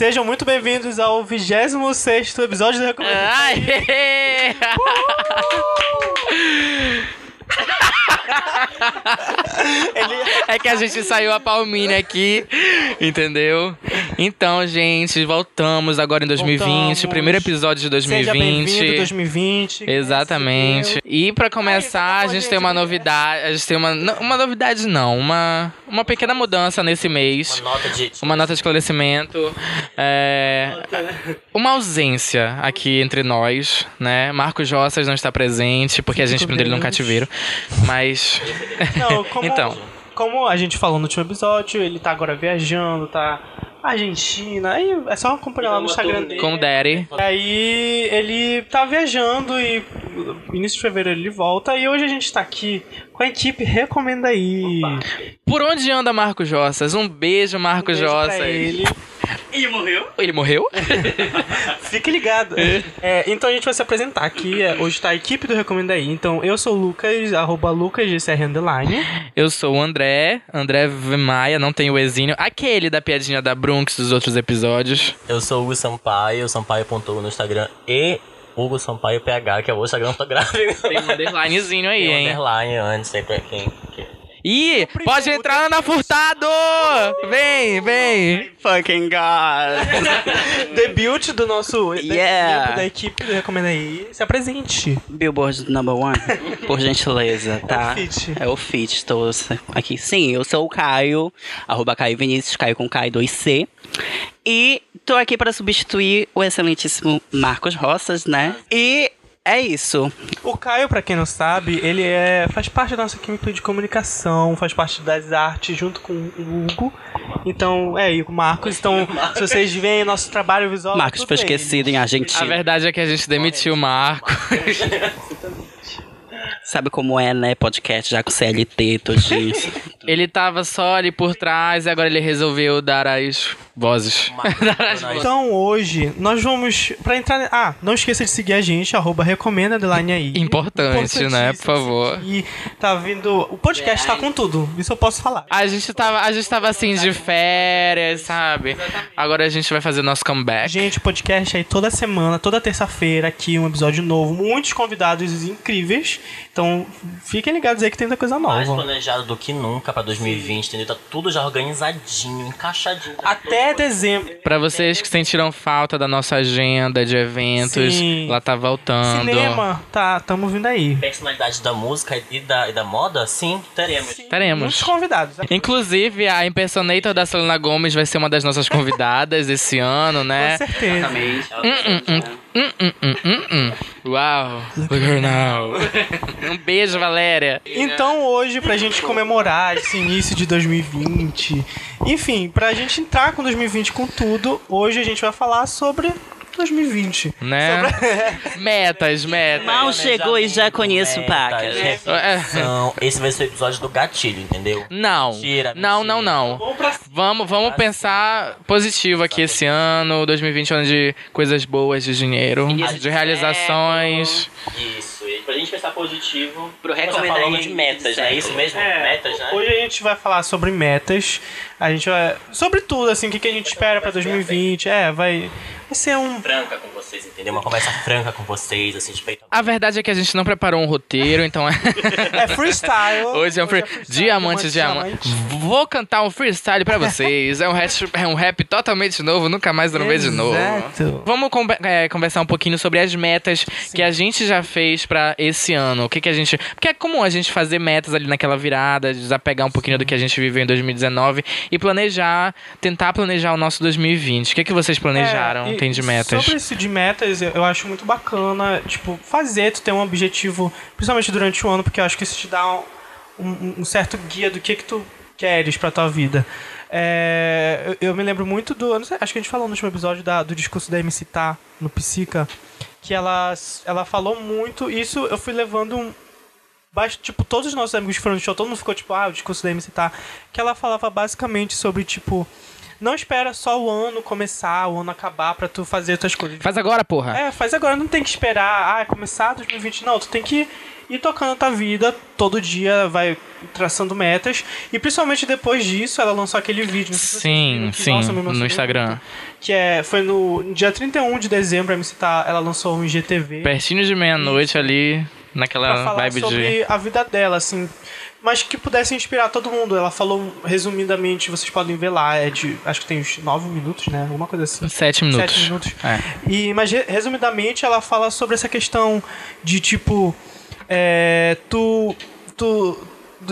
Sejam muito bem-vindos ao 26 episódio do Recomendo. Aê! É que a gente saiu a palminha aqui, entendeu? Então, gente, voltamos agora em 2020, Voltamos. primeiro episódio de Seja 2020. bem-vindo 2020. Exatamente. E pra começar, a gente tem uma novidade, a gente tem uma uma novidade não, uma uma pequena mudança nesse mês. Nota de. Uma nota de esclarecimento. É, uma ausência aqui entre nós, né? Marcos Roças não está presente, porque a gente prendeu ele num cativeiro. Mas. Não, como, Então. como a gente falou no último episódio, ele tá agora viajando, tá na Argentina. Aí é só acompanhar lá no Instagram dele. Com o Daddy. Aí ele tá viajando e no início de fevereiro ele volta. E hoje a gente tá aqui equipe Recomenda aí. Por onde anda Marcos Roças? Um beijo, Marcos Beijo pra Roças. ele. Ih, morreu? Ele morreu? Fique ligado. É, então a gente vai se apresentar aqui. é, Hoje tá a equipe do Recomenda aí. Então eu sou o Lucas, arroba Lucas de CR Underline. Eu sou o André, André V. Maia, não tem o Exínio. Aquele da piadinha da Brunx dos outros episódios. Eu sou o Sampaio, Sampaio.u no Instagram e Hugo Sampaio PH, que é o outro Instagram fotográfico. Tem um underlinezinho aí, Tem um hein? underline antes, quem. quem- Ih, pode entrar, Ana Furtado! Vem, vem! Fucking God. Debut do nosso Yeah. da equipe do Recomenda aí. Se apresente. Billboard number one, por gentileza, tá? É o feat. É o feat, estou aqui. Sim, eu sou o Caio, arroba Caio Vinícius, Caio com Caio 2C. E tô aqui para substituir o excelentíssimo Marcos Roças, né? E é isso. O Caio, pra quem não sabe, ele é faz parte da nossa equipe de comunicação, faz parte das artes junto com o Hugo. Então, é, e o Marcos. Então, se vocês veem nosso trabalho visual. Marcos foi dele. esquecido em A Argentina. verdade é que a gente demitiu o Marco. Sabe como é, né? Podcast já com CLT todinho. Ele tava só ali por trás e agora ele resolveu dar as vozes. Vozes. Então hoje nós vamos pra entrar. Ah, não esqueça de seguir a gente, arroba recomenda underline aí. Importante, né? Por favor. E tá vindo. O podcast tá com tudo, isso eu posso falar. A gente tava, a gente tava assim de férias, sabe? Agora a gente vai fazer nosso comeback. Gente, o podcast aí toda semana, toda terça-feira aqui, um episódio novo, muitos convidados incríveis. Então fiquem ligados aí que tem muita coisa Mais nova. planejado do que nunca pra 2020, entendeu? Tá tudo já organizadinho, encaixadinho. tá Até dezembro. Pra vocês que sentiram falta da nossa agenda de eventos, Sim. ela tá voltando. Cinema, tá, tamo vindo aí. Personalidade da música e da, e da moda, sim, teremos. Teremos. Muitos convidados. Inclusive, a impersonator da Selena Gomes vai ser uma das nossas convidadas esse ano, né? Com certeza. Exatamente. Hum, hum, hum, hum, hum. Uau! Look her now. Um beijo, Valéria. Então hoje, pra gente comemorar esse início de 2020, enfim, pra gente entrar com 2020 com tudo, hoje a gente vai falar sobre 2020. Né? Metas, metas. Mal chegou e já conheço o Paca. É. Então, esse vai ser o episódio do gatilho, entendeu? Não. Mentira, não, não, mentira. não. Vamos, vamos pensar positivo aqui esse ano, 2020 ano de coisas boas, de dinheiro, de realizações. Isso, e pra gente pensar positivo, Pro recomendar falando de metas, né? certo. Isso mesmo? É, metas, né? Hoje a gente vai falar sobre metas. A gente vai. Sobre tudo, assim, o que, que a gente espera pra 2020. É, vai. Vai ser um. Franca com vocês, entendeu? Uma conversa franca com vocês, assim, de peito A verdade é que a gente não preparou um roteiro, então é. É freestyle. Hoje é um free... freestyle, Diamante, diamante. Vou cantar um freestyle pra vocês. É um rap, é um rap totalmente novo, nunca mais ver de novo. Exato. Vamos conver- é, conversar um pouquinho sobre as metas que a gente já fez pra esse ano. O que, que a gente. Porque é comum a gente fazer metas ali naquela virada, desapegar um pouquinho do que a gente viveu em 2019 e planejar, tentar planejar o nosso 2020. O que, que vocês planejaram? É, tem de metas? Sobre isso de metas, eu eu acho muito bacana, tipo, fazer, tu ter um objetivo, principalmente durante o ano, porque eu acho que isso te dá um, um- um certo guia do que que tu queres pra tua vida. É, eu, eu me lembro muito do, sei, acho que a gente falou no último episódio da- do discurso da MC Tá, no Psica, que ela, ela falou muito, isso eu fui levando um, tipo, todos os nossos amigos foram no show, todo mundo ficou tipo, ah, o discurso da MC tá. Que ela falava basicamente sobre, tipo, não espera só o ano começar, o ano acabar pra tu fazer tuas coisas. Faz agora, porra. É, faz agora, não tem que esperar, ah, começar 2020. Não, tu tem que e tocando a tua vida todo dia, vai traçando metas. E principalmente depois disso, ela lançou aquele vídeo. Sim, que, sim, nossa, no Instagram. muito, Que é, foi no dia 31 de dezembro, a MC tá, ela lançou um IGTV. Pertinho de meia-noite ali, pra naquela falar vibe sobre de. a vida dela, assim. Mas que pudesse inspirar todo mundo. Ela falou, resumidamente, vocês podem ver lá, é de. Acho que tem uns 9 minutos, né? Alguma coisa assim. Sete minutos. Sete minutos. É. E, mas re- resumidamente ela fala sobre essa questão de tipo. É, tu. Tu.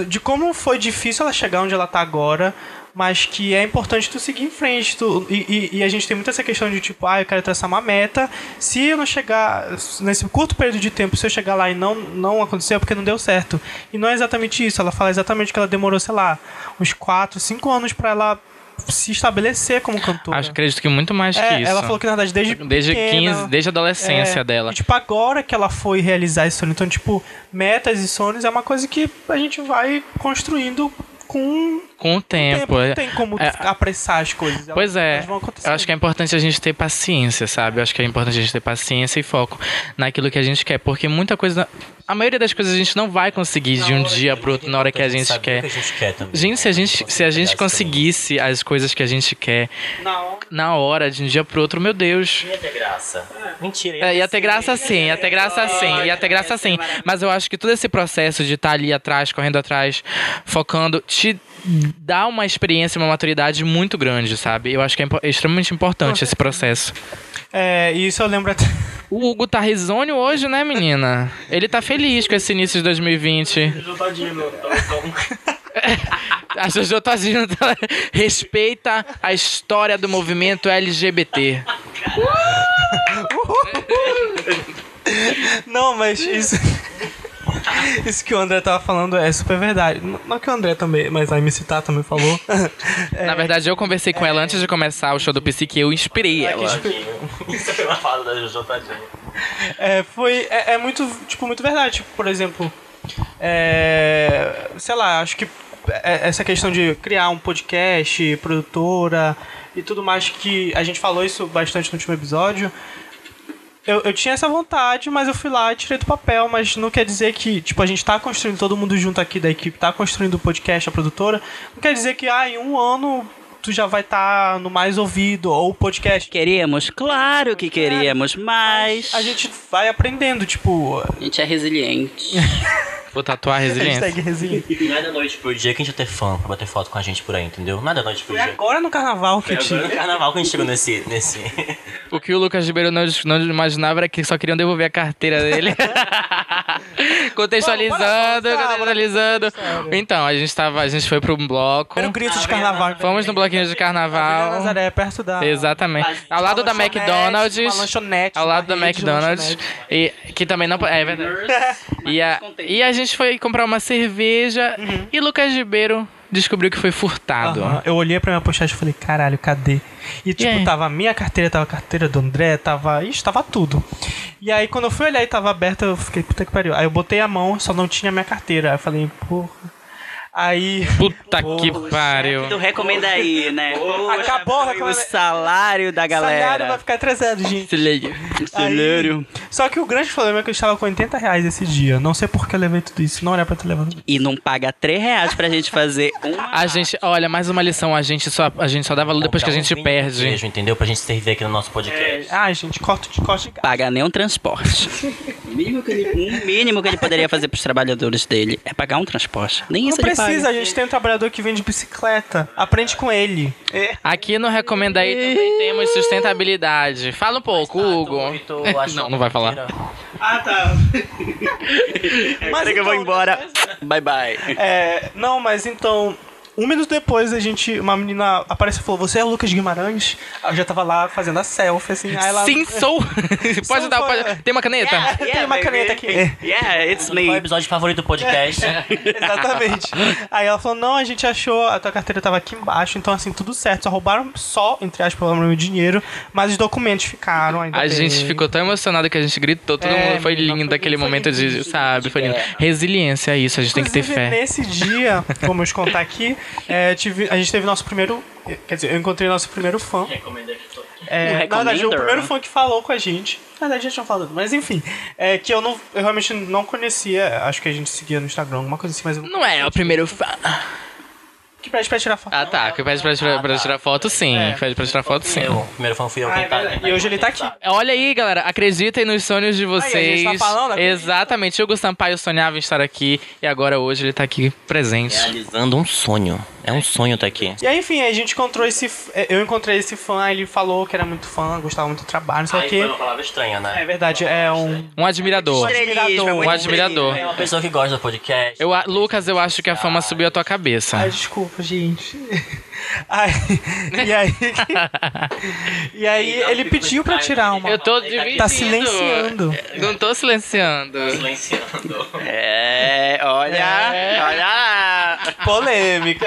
De como foi difícil ela chegar onde ela tá agora. Mas que é importante tu seguir em frente. Tu, e, e- e a gente tem muito essa questão de tipo, ah, eu quero traçar uma meta. Se eu não chegar. Nesse curto período de tempo, se eu chegar lá e não, não acontecer, é porque não deu certo. E não é exatamente isso. Ela fala exatamente que ela demorou, sei lá, uns 4, 5 anos pra ela se estabelecer como cantora. Acho, acredito que muito mais É, que isso. ela falou que na verdade desde Desde pequena, 15, desde a adolescência é, dela. E, tipo, agora que ela foi realizar esse sonho. Então, tipo, metas e sonhos é uma coisa que a gente vai construindo com Com o tempo. tempo. Não tem como É, apressar as coisas. Elas- Pois é, elas vão acontecer. eu acho que é importante a gente ter paciência, sabe? Eu acho que é importante a gente ter paciência e foco naquilo que a gente quer, porque muita coisa, a maioria das coisas a gente não vai conseguir de um dia pro outro na hora que a gente saber quer. que a gente quer também. Gente, se a gente, se a gente conseguisse as coisas que a gente quer Não. na hora, de um dia pro outro, meu Deus. Ia ter graça. Mentira. É, ia ter graça sim, ia ter graça sim, ia ter graça sim. Mas eu acho que todo esse processo de estar ali atrás, correndo atrás, focando, te dá uma experiência, uma maturidade muito grande, sabe? Eu acho que é impo- extremamente importante esse processo. É, e isso eu lembro até. O Hugo tá risonho hoje, né, menina? Ele tá feliz com esse início de 2020. A Jojo Todinho tá- respeita a história do movimento LGBT. Não, mas isso. Isso que o André tava falando é super verdade. Não que o André também, mas a MC Tá também falou. Na verdade, eu conversei com ela antes de começar o show do Psique e eu inspirei ela. Isso foi uma fala da Jojo Tadinho. É, foi. É, é muito, tipo, muito verdade. Tipo, por exemplo, é, sei lá, acho que é- essa questão de criar um podcast, produtora e tudo mais que a gente falou isso bastante no último episódio. Eu, eu tinha essa vontade, mas eu fui lá e tirei do papel, mas não quer dizer que, tipo, a gente tá construindo todo mundo junto aqui da equipe, tá construindo o podcast, a produtora. Não quer dizer que, ah, em um ano tu já vai estar no mais ouvido, ou o podcast. Queríamos? Claro que queríamos, mas. A gente vai aprendendo, tipo. A gente é resiliente. Vou tatuar resiliência. Hashtag resiliente. Não é da noite pro dia que a gente ia ter fã pra bater foto com a gente por aí, entendeu? Não é da noite pro Foi dia. agora no carnaval que eu Agora no tive. carnaval que a gente chegou nesse. nesse... O que o Lucas Ribeiro não, não imaginava era que só queriam devolver a carteira dele. contextualizando, contextualizando. Então, a gente tava, a gente foi pro bloco. Era o grito de carnaval. Fomos no bloquinho de carnaval. Nazaré, perto da. Exatamente. Ao lado da McDonald's. uma lanchonete, Ao lado da McDonald's. E, que também não. É verdade. E a, e a gente foi comprar uma cerveja. E Lucas Ribeiro descobriu que foi furtado. Aham. Eu olhei pra minha postagem e falei, caralho, cadê? E tipo, tava a minha carteira, tava a carteira do André, tava. Ixi, tava tudo. E aí quando eu fui olhar e tava aberta, eu fiquei, puta que pariu. Aí eu botei a mão, só não tinha minha carteira. Aí eu falei, porra. Aí. Puta que pariu. Tu recomenda aí, né? Poxa, Acabou, recomenda- o salário da Salário galera. vai ficar 300, gente. Aí. Salário. Só que o grande problema é que eu estava com 80 reais esse dia. Não sei por que eu levei tudo isso. Não era pra ter levado. E não paga 3 reais pra gente fazer uma. A gente, olha, mais uma lição, a gente só, a gente só dá valor depois que a gente um perde. queijo, entendeu? Pra gente servir aqui no nosso podcast. Ah, gente, corta de corte. Paga nem um transporte. O mínimo que ele, o mínimo que ele poderia fazer pros trabalhadores dele é pagar um transporte. Nem Não isso ele precisa, a gente tem um trabalhador que vende bicicleta. Aprende com ele. Aqui no Recomenda aí também temos sustentabilidade. Fala um pouco, Hugo. Tu achou Não, não vai falar. Ah, tá. Mas que eu vou então, embora. Bye bye. É, não, mas então. Um minuto depois, a gente, uma menina apareceu e falou: Você é o Lucas Guimarães? Eu já tava lá fazendo a selfie, assim. Aí ela. Sim, sou. pode Sou, dar, pode. é. Tem uma caneta? Tem uma caneta aqui. Yeah, it's Qual é o me. episódio favorito do podcast? Exatamente. Aí ela falou: Não, a gente achou, a tua carteira tava aqui embaixo, então assim, tudo certo. Só roubaram só, entre aspas, o meu dinheiro, mas os documentos ficaram ainda. A bem. gente ficou tão emocionado que a gente gritou, todo É, mundo foi lindo aquele foi momento lindo, de, gente, sabe, foi lindo. Resiliência, é isso, a gente tem que ter Inclusive, fé. nesse dia, vamos contar aqui, é, tive, a gente teve nosso primeiro. Quer dizer, eu encontrei nosso primeiro fã. É, na verdade, o primeiro fã que falou com a gente. Na verdade, já tinha falado, mas enfim. É que eu, não, eu realmente não conhecia. Acho que a gente seguia no Instagram, alguma coisa assim, mas eu Não é o primeiro fã. Que pede pra tirar foto. Ah, tá. Que pede pra tirar, pra tirar foto, sim. É. Pede pra tirar foto, sim. Eu, primeiro fã fui eu quem é tá. E hoje ele tá aqui. Olha aí, galera. Acreditem nos sonhos de Aí, a vocês. gente tá falando. Exatamente. Hugo Sampaio sonhava em estar aqui e agora hoje ele tá aqui presente. Realizando um sonho. É um sonho estar aqui. E aí, enfim, a gente encontrou esse. é, Eu encontrei esse fã, ele falou que era muito fã, gostava muito do trabalho, não sei o foi uma palavra estranha, É né? verdade, é um. Um admirador. É muito Um admirador. É uma pessoa que gosta do podcast. Eu, Lucas, eu acho que a fama subiu a tua cabeça. Ai, desculpa, gente. Ai, e aí. e aí, ele pediu pra tirar uma. Eu tô dividindo. Tá silenciando. Não tô silenciando. Silenciando. É, olha, É. olha lá. Polêmica.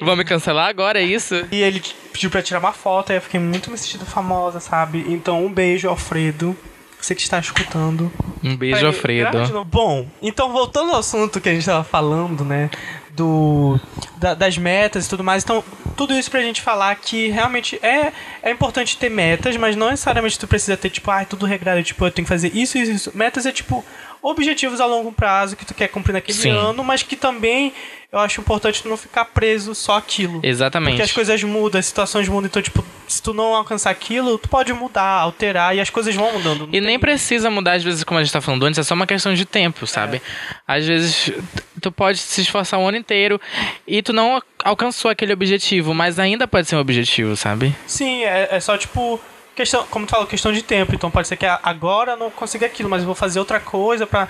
Vão me cancelar agora, é isso? E ele pediu pra tirar uma foto, aí eu fiquei muito me sentindo famosa, sabe? Então, um beijo, Alfredo. Você que está escutando. Um beijo, Alfredo. Bom, então voltando ao assunto que a gente tava falando, né? Do, da- das metas e tudo mais. Então, tudo isso pra gente falar que realmente é, é importante ter metas, mas não necessariamente tu precisa ter, tipo, ah, tudo regrado, tipo, eu tenho que fazer isso, isso, isso. Metas é tipo objetivos a longo prazo que tu quer cumprir naquele Sim. ano, mas que também eu acho importante tu não ficar preso só aquilo. Exatamente. Porque as coisas mudam, as situações mudam, então, tipo, se tu não alcançar aquilo, tu pode mudar, alterar, e as coisas vão mudando. E nem precisa mudar, às vezes, como a gente tá falando antes, é só uma questão de tempo, sabe? É. Às vezes, tu pode se esforçar o ano inteiro e tu não alcançou aquele objetivo, mas ainda pode ser um objetivo, sabe? Sim, é, é só tipo. Questão, como tu falou, questão de tempo. Então pode ser que agora eu não consiga aquilo, mas eu vou fazer outra coisa pra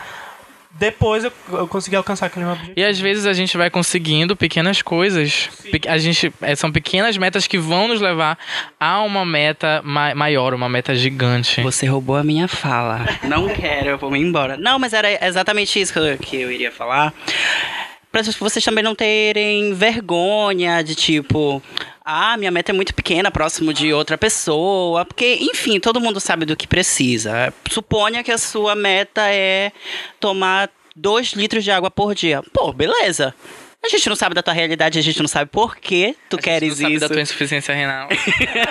depois eu, eu conseguir alcançar aquele meu objetivo. E às vezes a gente vai conseguindo pequenas coisas. Pe- A gente, é, são pequenas metas que vão nos levar a uma meta ma- maior, uma meta gigante. Você roubou a minha fala. Não quero, eu vou me embora. Não, mas era exatamente isso que eu, que eu iria falar. Pra vocês também não terem vergonha de tipo. Ah, minha meta é muito pequena, próximo de outra pessoa. Porque, enfim, todo mundo sabe do que precisa. Suponha que a sua meta é tomar dois litros de água por dia. Pô, beleza. A gente não sabe da tua realidade, a gente não sabe por que tu A gente queres não sabe isso. da tua insuficiência renal.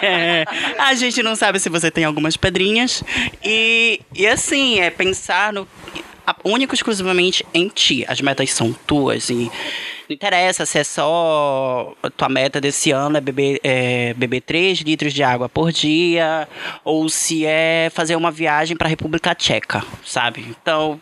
É, a gente não sabe se você tem algumas pedrinhas. E, e assim, é pensar no a- único e exclusivamente em ti. As metas são tuas. E não interessa se é só a tua meta desse ano é beber, é, beber 3 litros de água por dia, ou se é fazer uma viagem para a República Tcheca, sabe? Então.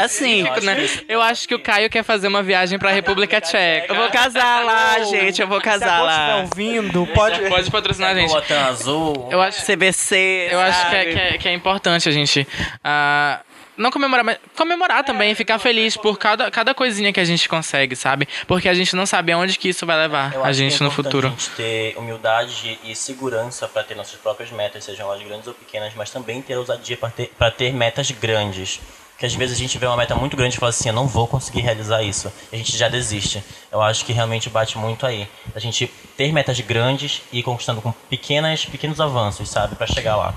Assim, né? Eu acho que o Caio quer fazer uma viagem pra República Tcheca. eu vou casar lá, gente. Eu vou Se casar lá. estiver ouvindo, pode. Pode patrocinar a gente. Botão azul. Eu acho, CBC. eu acho que, é, que, é, que é importante a gente. ah, não comemorar, mas comemorar também, ficar feliz por cada, cada coisinha que a gente consegue, sabe? Porque a gente não sabe aonde que isso vai levar Eu a acho que gente é no futuro. A gente ter humildade e segurança para ter nossas próprias metas, sejam elas grandes ou pequenas, mas também ter ousadia para ter, pra ter metas grandes. Porque às vezes a gente vê uma meta muito grande e fala assim, eu não vou conseguir realizar isso. E a gente já desiste. Eu acho que realmente bate muito aí. A gente ter metas grandes e ir conquistando com pequenas, pequenos avanços, sabe? para chegar lá.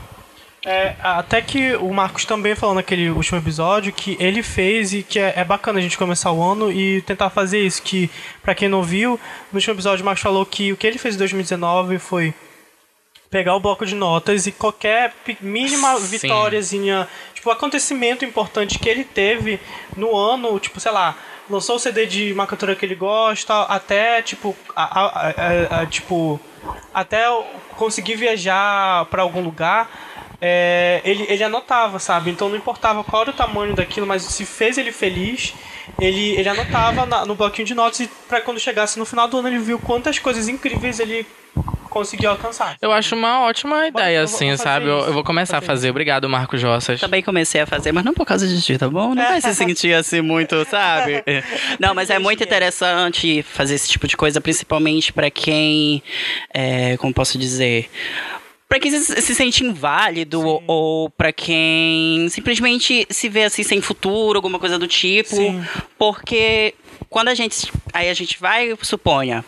É, até que o Marcos também falou naquele último episódio que ele fez e que é, é bacana a gente começar o ano e tentar fazer isso. Que, pra quem não viu, no último episódio o Marcos falou que o que ele fez em 2019 foi pegar o bloco de notas e qualquer mínima Sim. vitóriazinha, tipo, acontecimento importante que ele teve no ano, tipo, sei lá, lançou o CD de uma cantora que ele gosta, até, tipo, a, a- a- a- tipo, até conseguir viajar pra algum lugar, é, ele, ele anotava, sabe? Então não importava qual era o tamanho daquilo, mas se fez ele feliz, ele, ele anotava na- no bloquinho de notas e pra quando chegasse no final do ano ele viu quantas coisas incríveis ele conseguiu alcançar. Eu acho uma ótima ideia, vou- assim, sabe? Eu, eu vou começar a fazer. Obrigado, Marcos Roças. Também comecei a fazer, mas não por causa de ti, tá bom? Não vai se sentir assim muito, sabe? Não, mas é muito interessante fazer esse tipo de coisa, principalmente pra quem, é, como posso dizer, Pra quem se, se sente inválido ou, ou para quem simplesmente se vê assim sem futuro, alguma coisa do tipo, Sim. porque quando a gente aí a gente vai, suponha,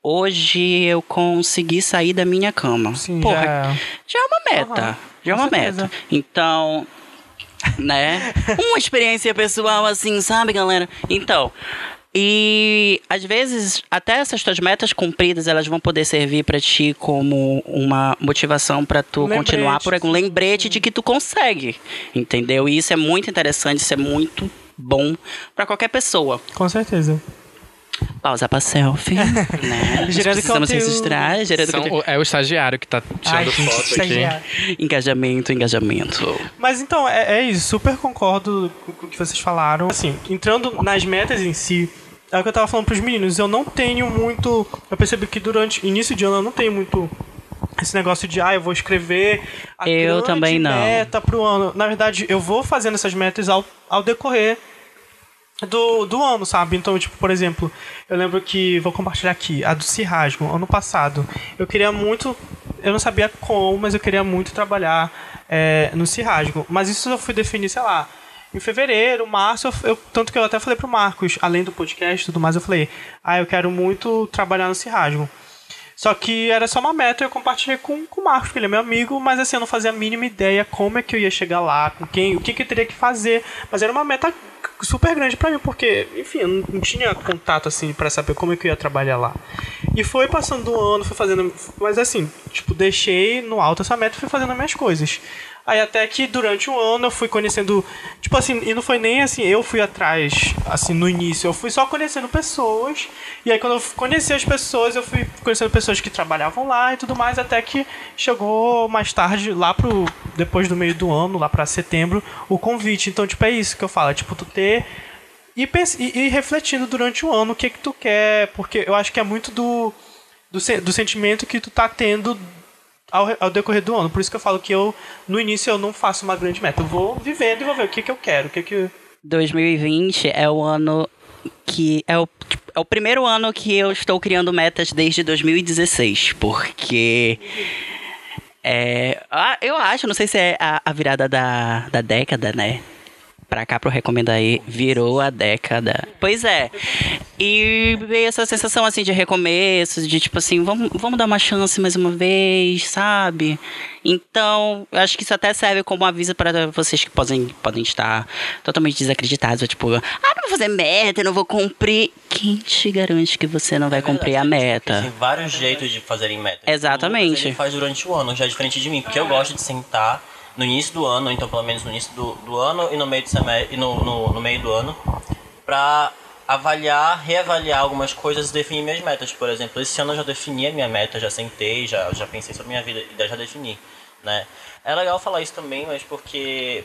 hoje eu consegui sair da minha cama. Sim, Porra, já- já é uma meta. Aham, já é uma certeza. meta. Então, né? Uma experiência pessoal assim, sabe, galera? Então, E às vezes até essas tuas metas cumpridas, elas vão poder servir para ti como uma motivação para tu Um continuar lembrete, por algum lembrete de que tu consegue, entendeu? E isso é muito interessante, isso é muito bom para qualquer pessoa. Com certeza. Pausa pra selfie, né? Gerando precisamos conteúdo. registrar, gerando São- conteúdo. é o estagiário que tá Ai, tirando gente, foto aqui. Engajamento, engajamento. Mas então, é, é isso. Super concordo com o que vocês falaram. Assim, entrando nas metas em si, é o que eu tava falando pros meninos. Eu não tenho muito. Eu percebi que durante início de ano eu não tenho muito esse negócio de, ah, eu vou escrever a Eu também não. meta pro ano. Na verdade, eu vou fazendo essas metas ao, ao decorrer do, do ano, sabe? Então, tipo, por exemplo, eu lembro que, vou compartilhar aqui, a do Cirrasgo, ano passado. Eu queria muito, eu não sabia como, mas eu queria muito trabalhar é, no Cirrasgo. Mas isso eu fui definir, sei lá, em fevereiro, março, eu, eu- tanto que eu até falei pro Marcos, além do podcast e tudo mais, eu falei, ah, eu quero muito trabalhar no Cirrasgo. Só que era só uma meta, eu compartilhei com, com o Marcos, porque ele é meu amigo, mas assim, eu não fazia a mínima ideia como é que eu ia chegar lá, com quem, o que, que eu teria que fazer. Mas era uma meta super grande pra mim, porque, enfim, eu não, tinha contato assim pra saber como é que eu ia trabalhar lá. E foi passando o ano, fui fazendo. Mas assim, tipo, deixei no alto essa meta e fui fazendo as minhas coisas. Aí até que durante o ano eu fui conhecendo. Tipo assim, e não foi nem assim, eu fui atrás, assim, no início. Eu fui só conhecendo pessoas. E aí quando eu conheci as pessoas, eu fui conhecendo pessoas que trabalhavam lá e tudo mais, até que chegou mais tarde, lá pro. Depois do meio do ano, lá pra setembro, o convite. Então, tipo, é isso que eu falo. É, tipo, tu ter e, e, e refletindo durante o ano o que que tu quer, porque eu acho que é muito do, do, do sentimento que tu tá tendo ao, ao decorrer do ano. Por isso que eu falo que eu, no início, eu não faço uma grande meta. Eu vou vivendo e vou ver o que que eu quero, o que que... 2020 é o ano que é o, é o primeiro ano que eu estou criando metas desde 2016, porque é, ah, eu acho, não sei se é a, a virada da, da década, né? Pra cá, pro Recomenda aí, virou a década. Pois é. E veio essa sensação, assim, de recomeço, de tipo assim, vamos, vamos dar uma chance mais uma vez, sabe? Então, eu acho que isso até serve como aviso para vocês que podem, podem estar totalmente desacreditados. Tipo, ah, não vou fazer meta, eu não vou cumprir. Quem te garante que você não vai cumprir a meta? Tem vários jeitos de fazerem metas. Exatamente. Ele faz durante o ano, já é diferente de mim, porque eu gosto de sentar no início do ano, então pelo menos no início do, do ano e no meio do semestre, e no, no, no meio do ano, pra avaliar, reavaliar algumas coisas e definir minhas metas. Por exemplo, esse ano eu já defini a minha meta, já sentei, já, já pensei sobre a minha vida e já defini, né? É legal falar isso também, mas porque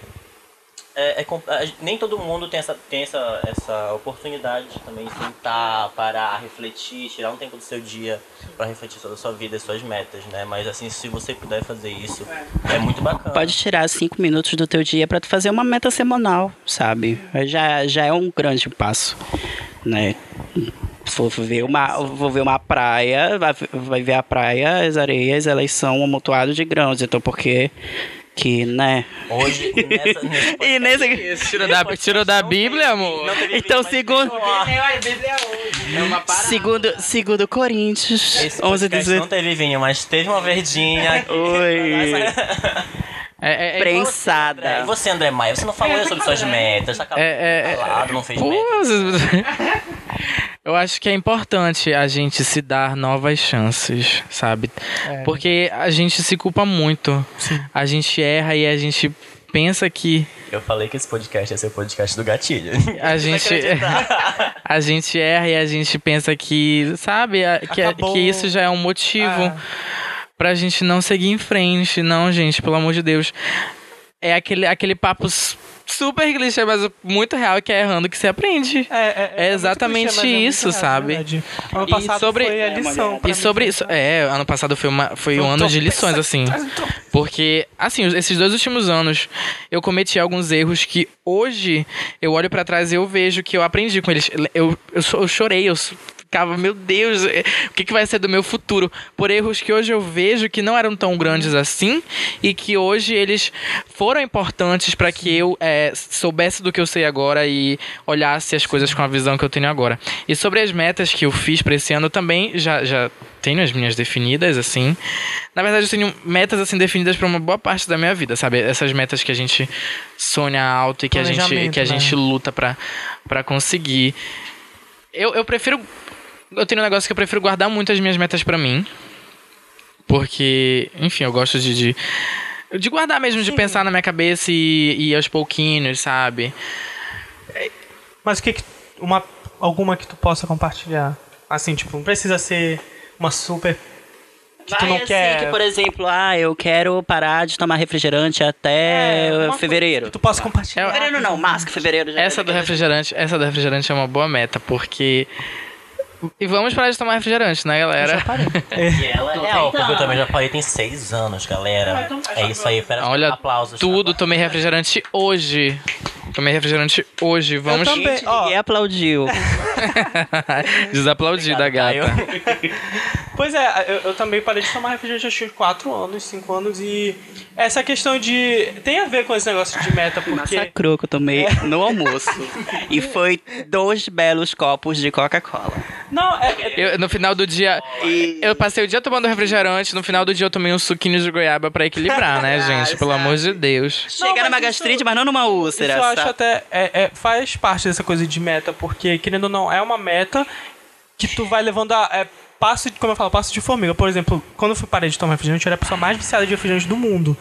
é, é nem todo mundo tem essa, tem essa, essa oportunidade de também sentar, parar, refletir, tirar um tempo do seu dia para refletir sobre a sua vida e suas metas, né? Mas assim, se você puder fazer isso, é muito bacana. Pode tirar cinco minutos do teu dia para tu fazer uma meta semanal, sabe? Já, já é um grande passo, né? Vou ver uma, vou ver uma praia, vai, ver a praia, as areias, elas são um amontoado de grãos. Então, por que né? Hoje, nessa, nesse E nesse... Esse tirou da, tirou da Bíblia, amor? Então, segundo, É uma segundo, segundo Coríntios, Esse 11, podcast 18... não teve vinho, mas teve uma verdinha. aqui. Oi, É, é, é, prensada. E você, André Maia, você não falou sobre suas metas, tá acabou É, é, calado, não fez Pô, metas. Eu acho que é importante a gente se dar novas chances, sabe? Porque a gente se culpa muito. A gente erra e a gente pensa que Eu falei que esse podcast ia ser o podcast do gatilho. a gente a gente erra e a gente pensa que, sabe, que, Acabou. que isso já é um motivo Ah. pra gente não seguir em frente. Não, gente, pelo amor de Deus. É aquele, aquele papo super clichê, mas muito real que é errando que se aprende. É exatamente muito clichê, mas é muito isso, real, sabe? verdade. Ano E passado sobre- foi a É, lição. E sobre isso, é, ano passado foi, uma, foi um ano de lições, assim. Porque, assim, esses dois últimos anos, eu cometi alguns erros que hoje eu olho pra trás e eu vejo que eu aprendi com eles. Eu, eu, eu chorei, eu ficava, meu Deus, eh, o que, que vai ser do meu futuro? Por erros que hoje eu vejo que não eram tão grandes assim e que hoje eles foram importantes pra que eu eh, soubesse do que eu sei agora e olhasse as coisas com a visão que eu tenho agora. E sobre as metas que eu fiz pra esse ano, eu também já, já tenho as minhas definidas, assim. Na verdade, eu tenho metas, assim, definidas pra uma boa parte da minha vida, sabe? Essas metas que a gente sonha alto e que a gente, que a né? gente luta pra conseguir. Eu, eu prefiro. Eu tenho um negócio que eu prefiro guardar muito as minhas metas pra mim. Porque, enfim, eu gosto de. de, de guardar mesmo, de pensar na minha cabeça e, e ir aos pouquinhos, sabe? Mas o que, que uma alguma que tu possa compartilhar? Assim, tipo, não precisa ser uma super que tu não assim, quer. que, por exemplo, ah, eu quero parar de tomar refrigerante até É, fevereiro. tu possa compartilhar. Fevereiro não, mas que fevereiro já Essa do refrigerante, essa do refrigerante é uma boa meta, porque. E vamos parar de tomar refrigerante, né, galera? E ela é porque eu também já parei tem seis anos, galera. É isso aí, pera Olha, aplausos. tudo, tomei refrigerante hoje. Tomei refrigerante hoje, vamos. também. Gente, Ó. ninguém aplaudiu. Desaplaudida, Obrigado, gata. Pois é, eu, eu também parei de tomar refrigerante acho que 4 anos, 5 anos e essa questão de. tem a ver com esse negócio de meta, porque. Massacrou que eu tomei no almoço. E foi dois belos copos de Coca-Cola. Não, é. é- Eu, no final do dia. E- Eu passei o dia tomando refrigerante, no final do dia eu tomei um suquinho de goiaba pra equilibrar, né, gente? Pelo amor de Deus. Chegar numa isso- gastrite, mas não numa úlcera. Isso eu acho até. é- é- faz parte dessa coisa de meta, porque, querendo ou não, é uma meta que tu vai levando a. é, passo, como eu falo, passo de formiga. Por exemplo, quando eu fui parei de tomar refrigerante, eu era a pessoa mais viciada de refrigerante do mundo.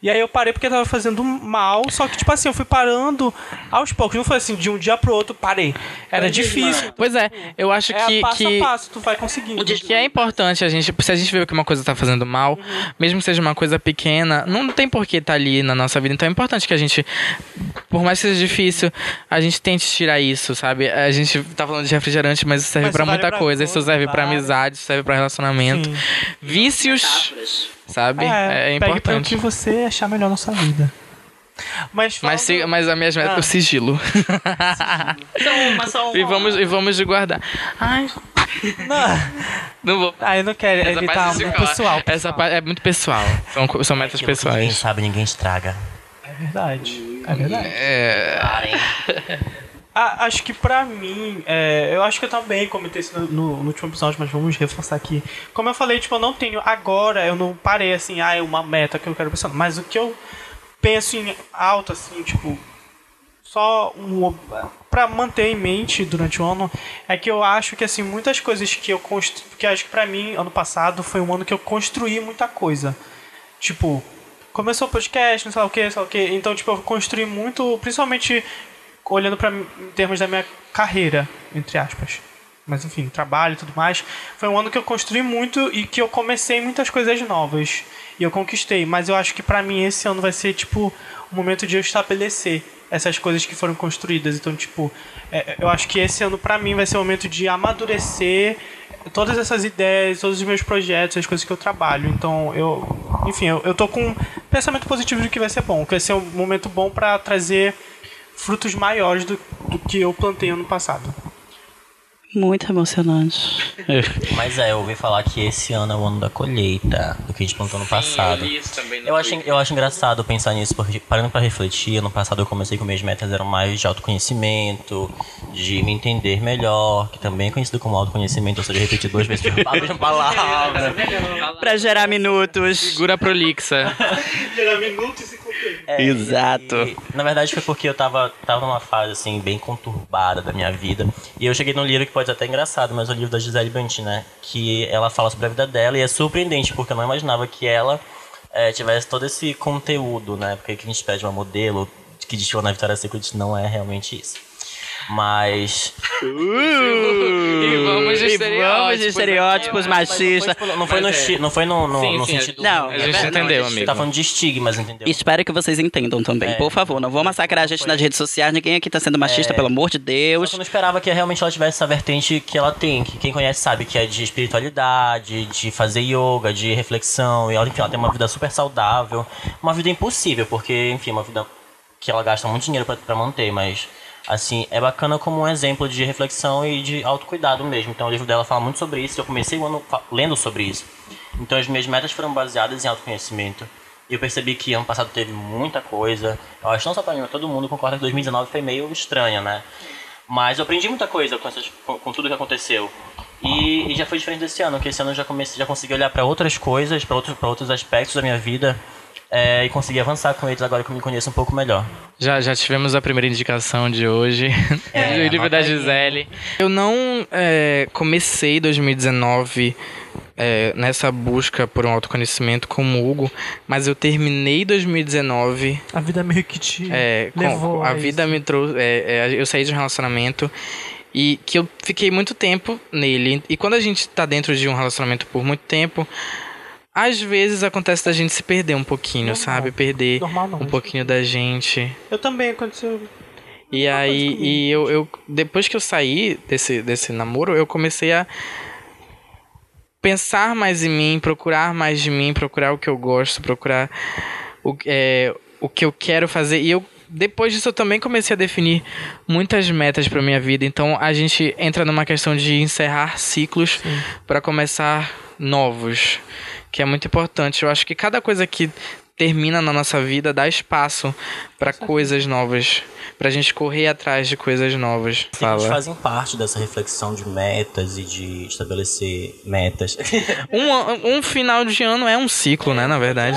E aí eu parei porque tava fazendo mal, só que, tipo assim, eu fui parando aos poucos. Não foi assim, de um dia pro outro, parei. Era difícil. Pois é, eu acho É que. passo que... a passo, tu vai conseguindo. Que é importante a gente, se a gente vê que uma coisa tá fazendo mal, mesmo que seja uma coisa pequena, não tem por que estar ali na nossa vida. Então é importante que a gente, por mais que seja difícil, a gente tente tirar isso, sabe? A gente tá falando de refrigerante, mas isso serve Mas pra muita pra coisa. Isso tudo, serve pra vale. Amizade, serve pra relacionamento. Sim. Vícios, sabe? É, pegue pelo importante. que você achar melhor na sua vida. Mas, Mas, se, mas a minha meta é Ah. o sigilo. Só uma, só uma. e, vamos, e vamos de guardar. Ai, Não. não vou. Ah, eu não quero. Essa Ele parte tá muito ficar- pessoal. Essa pessoal. parte é muito pessoal. São, são metas que Ninguém pessoais. sabe, ninguém estraga. É verdade. É verdade. É. Acho que pra mim, é, eu acho que eu também comentei isso no, no- no último episódio, mas vamos reforçar aqui. Como eu falei, tipo, eu não tenho agora, eu não parei assim, ah, é uma meta que eu quero pensar. Mas o que eu penso em alto, assim, tipo, só um, pra manter em mente durante o ano, é que eu acho que, assim, muitas coisas que eu construí, que acho que pra mim, ano passado, foi um ano que eu construí muita coisa. Tipo, começou o podcast, não sei lá o que, sei lá o que. Então, tipo, eu construí muito, principalmente olhando para em termos da minha carreira, entre aspas. Mas enfim, trabalho e tudo mais. Foi um ano que eu construí muito e que eu comecei muitas coisas novas. E eu conquistei. Mas eu acho que pra mim esse ano vai ser, tipo, o momento de eu estabelecer essas coisas que foram construídas. Então, tipo, é, eu acho que esse ano pra mim vai ser o momento de amadurecer todas essas ideias, todos os meus projetos, as coisas que eu trabalho. Então, eu, enfim, eu, eu tô com um pensamento positivo de que vai ser bom, que vai ser um momento bom pra trazer frutos maiores do, do que eu plantei ano passado. Muito emocionante. Mas é, eu ouvi falar que esse ano é o ano da colheita, do que a gente plantou no passado. Eu acho, eu acho engraçado pensar nisso, porque parando pra refletir, ano passado eu comecei com minhas metas eram mais de autoconhecimento, de me entender melhor, que também é conhecido como autoconhecimento, ou seja, repetir duas vezes a mesma palavra. pra gerar minutos. Segura a prolixa. Gerar minutos e. É, Exato. e- na verdade foi porque eu tava, tava numa fase assim, bem conturbada da minha vida. E eu cheguei num livro que pode ser até engraçado, mas é o livro da Gisele Bündchen, né? Que ela fala sobre a vida dela e é surpreendente, porque eu não imaginava que ela eh, tivesse todo esse conteúdo, né? Porque que a gente pede uma modelo que desfilou na Victoria's Secret não é realmente isso. Mas. E vamos de estereótipos. vamos de estereótipos machistas. Não foi no, é. não, foi no, no, Sim, no sim, sentido. Não, A gente é- entendeu, a gente amigo. Tá falando de estigmas, entendeu? Espero que vocês entendam também, É. por favor. Não vou massacrar a gente nas redes sociais. Ninguém aqui tá sendo machista, pelo amor de Só Deus. que eu não esperava que realmente ela tivesse essa vertente que ela tem, que quem conhece sabe que é de espiritualidade, de fazer yoga, de reflexão, e ela, enfim, ela tem uma vida super saudável, uma vida impossível, porque, enfim, uma vida que ela gasta muito dinheiro pra manter, mas, assim, é bacana como um exemplo de reflexão e de autocuidado mesmo. Então o livro dela fala muito sobre isso, eu comecei o ano lendo sobre isso. Então as minhas metas foram baseadas em autoconhecimento. Eu percebi que ano passado teve muita coisa. Eu acho não só pra mim, mas todo mundo concorda que 2019 foi meio estranho, né? Mas eu aprendi muita coisa com, essas, com, tudo que aconteceu. E, e já foi diferente desse ano, que esse ano eu já comecei, já consegui olhar para outras coisas, para outros, outros aspectos da minha vida é, e conseguir avançar com eles agora que eu me conheço um pouco melhor. Já, já tivemos a primeira indicação de hoje, É, do livro da. Gisele. Eu não é, comecei 2019 é, nessa busca por um autoconhecimento como o Hugo, mas eu terminei 2019 A vida meio que te É, com- levou a isso. vida me trouxe. é, é, eu saí de um relacionamento e que eu fiquei muito tempo nele. E quando a gente tá dentro de um relacionamento por muito tempo, às vezes acontece da gente se perder um pouquinho, Normal. sabe? Perder Normal não. um pouquinho da gente. Eu também, aconteceu. E aí, e eu, eu depois que eu saí desse, desse namoro, eu comecei a pensar mais em mim, procurar mais de mim, procurar o que eu gosto, procurar o, é, o que eu quero fazer. E eu depois disso eu também comecei a definir muitas metas para minha vida. Então a gente entra numa questão de encerrar ciclos para começar novos, que é muito importante. Eu acho que cada coisa que termina na nossa vida dá espaço para coisas novas, pra gente correr atrás de coisas novas. Fala. fazem parte dessa reflexão de metas e de estabelecer metas. Um, um final de ano é um ciclo, né, na verdade.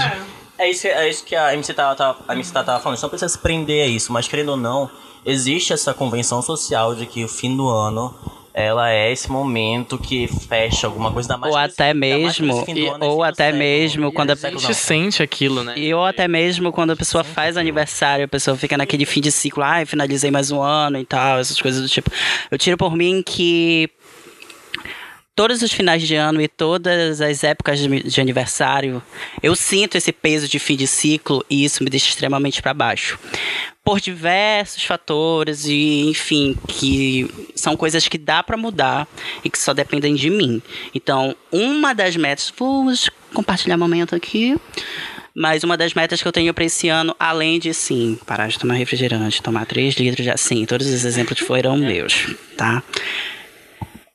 É isso, é isso que a MC tava, tava- a MC tava falando. A gente não precisa se prender a isso, mas querendo ou não, existe essa convenção social de que o fim do ano ela é esse momento que fecha alguma coisa da mais Ou até mesmo, e- ou até século. mesmo quando a gente não. sente aquilo, né? E ou até mesmo quando a pessoa faz aniversário, a pessoa fica naquele fim de ciclo, ai, finalizei mais um ano e tal, essas coisas do tipo. Eu tiro por mim que todos os finais de ano e todas as épocas de, de aniversário, eu sinto esse peso de fim de ciclo e isso me deixa extremamente para baixo. Por diversos fatores e, enfim, que são coisas que dá para mudar e que só dependem de mim. Então, uma das metas, vou compartilhar um momento aqui. Mas uma das metas que eu tenho para esse ano, além de sim, parar de tomar refrigerante, tomar 3 litros de assim, todos os exemplos foram meus, tá?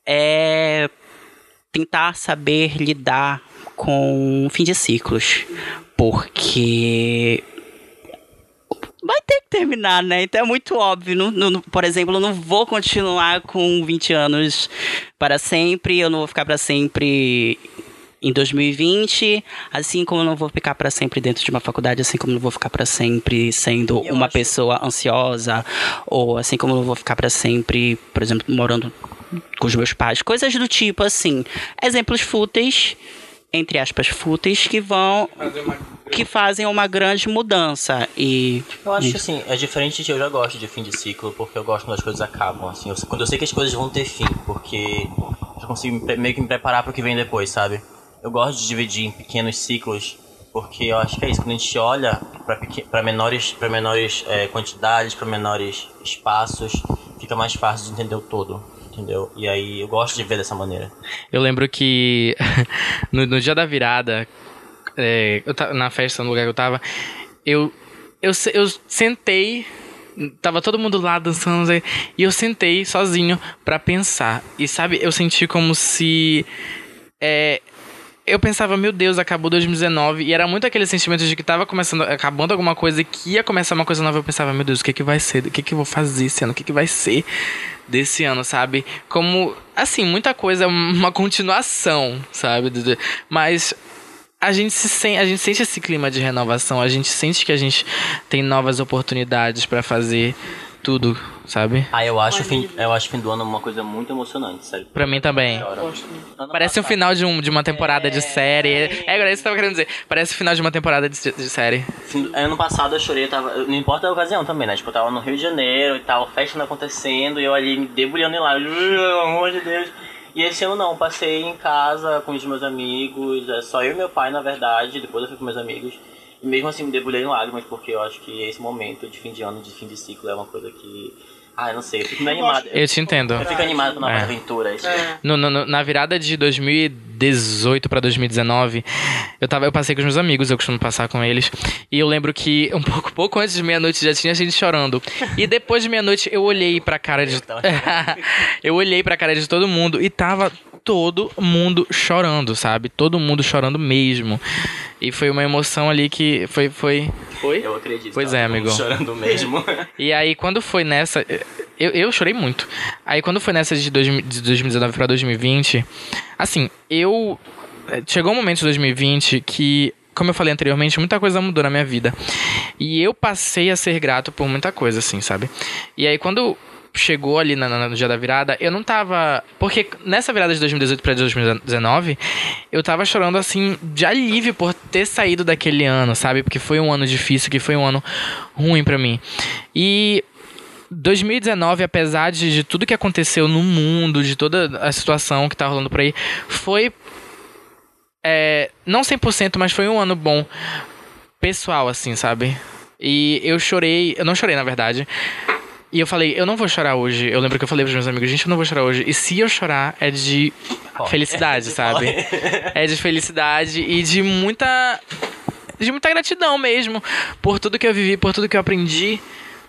É tentar saber lidar com fim de ciclos. Porque vai ter que terminar, né? Então é muito óbvio. Não- não- por exemplo, eu não vou continuar com 20 anos para sempre, eu não vou ficar para sempre em 2020, assim como eu não vou ficar para sempre dentro de uma faculdade, assim como eu não vou ficar para sempre sendo Eu uma acho- pessoa ansiosa, ou assim como eu não vou ficar para sempre, por exemplo, morando com os meus pais, coisas do tipo assim, exemplos fúteis, entre aspas fúteis, que vão que fazem uma grande mudança e Eu acho que assim, é diferente de eu já gosto de fim de ciclo, porque eu gosto quando as coisas acabam, assim, eu- quando eu sei que as coisas vão ter fim, porque eu consigo meio que me preparar pro que vem depois, sabe? Eu gosto de dividir em pequenos ciclos, porque eu acho que é isso, quando a gente olha pra menores, pra menores é, quantidades, pra menores espaços, fica mais fácil de entender o todo, entendeu? E aí eu gosto de ver dessa maneira. Eu lembro que no, no dia da virada, é, eu na festa, no lugar que eu tava, eu, eu, eu sentei, tava todo mundo lá dançando, e eu sentei sozinho pra pensar. E sabe, eu senti como se. é, eu pensava, meu Deus, acabou 2019. E era muito aquele sentimento de que tava começando, acabando alguma coisa e que ia começar uma coisa nova. Eu pensava, meu Deus, o que que vai ser? O que que eu vou fazer esse ano? O que que vai ser desse ano, sabe? Como, assim, muita coisa, é uma continuação, sabe? Mas a gente, se sente, a gente sente esse clima de renovação. A gente sente que a gente tem novas oportunidades pra fazer tudo, sabe? Ah, eu acho, o fim, eu acho o fim do ano uma coisa muito emocionante, sério. Pra mim também. Parece um passado- final de, um, de uma temporada de série. É, agora isso que eu tava querendo dizer. Parece o final de uma temporada de, de série. Fim- Ano passado eu chorei, eu tava, não importa a ocasião também, né? Tipo, eu tava no Rio de Janeiro e tal, festa acontecendo, e eu ali me debulhando em lá, pelo amor de Deus. E esse ano não, passei em casa com os meus amigos, é só eu e meu pai, na verdade, depois eu fui com meus amigos. E mesmo assim me debulhei em lágrimas, porque eu acho que esse momento de fim de ano, de fim de ciclo, é uma coisa que. Ah, eu não sei, eu fico meio animado. Eu te entendo. Eu fico animado com novas É. aventuras. No- no- no- na virada de 2018 pra 2019, eu, tava, eu passei com os meus amigos, eu costumo passar com eles. E eu lembro que um pouco, pouco antes de meia-noite já tinha gente chorando. E depois de meia-noite eu olhei pra cara de. eu olhei pra cara de todo mundo e tava todo mundo chorando, sabe? Todo mundo chorando mesmo. E foi uma emoção ali que foi. Foi? Foi? Eu acredito. Pois é, amigo. Chorando mesmo. E aí, quando foi nessa. Eu, eu chorei muito. Aí, quando foi nessa de, 2000 de 2019 pra 2020, assim, eu. Chegou um momento de 2020 que como eu falei anteriormente, muita coisa mudou na minha vida. E eu passei a ser grato por muita coisa, assim, sabe? E aí, quando chegou ali na- na- no dia da virada, eu não tava. Porque nessa virada de 2018 pra 2019, eu tava chorando, assim, de alívio por ter saído daquele ano, sabe? Porque foi um ano difícil, que foi um ano ruim pra mim. E 2019, apesar de, de tudo que aconteceu no mundo, de toda a situação que tá rolando por aí, foi. é, não 100%, mas foi um ano bom pessoal, assim, sabe? E eu chorei. Eu não chorei, na verdade. E eu falei, eu não vou chorar hoje. Eu lembro que eu falei pros meus amigos, gente, eu não vou chorar hoje. E se eu chorar, é de felicidade, sabe? É de felicidade e de muita. De muita gratidão mesmo. Por tudo que eu vivi, por tudo que eu aprendi,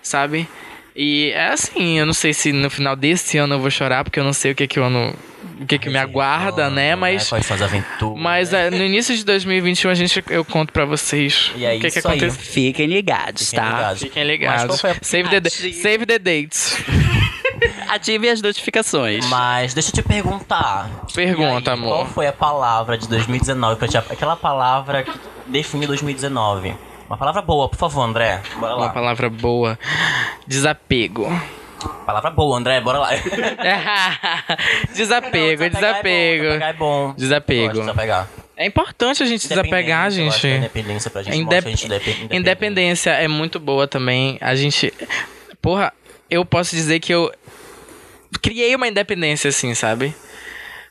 sabe? E é assim, eu não sei se no final desse ano eu vou chorar, porque eu não sei o que que o ano. O que que me aguarda, né? Mas. Quais são as aventuras. Mas é, no início de 2021 a gente, eu conto pra vocês E é o que, que aconteceu. Fiquem ligados, Fiquem tá? ligados. Fiquem ligados. qual foi a- Save, the, save the dates. Ative as notificações. Mas deixa eu te perguntar. Pergunta, aí, amor. Qual foi a palavra de 2019 pra ti? Aquela palavra que definiu 2019. Uma palavra boa, por favor, André. Bora Uma lá. palavra boa. Desapego. Palavra boa, André, bora lá. desapego, Não, desapego. É bom. Desapego. Eu gosto de desapegar. É importante a gente desapegar, Independência, eu a gente. Independência pra gente Indep- a gente indep- independente. Independência é muito boa também. A gente. Porra, eu posso dizer que eu criei uma independência, assim, sabe?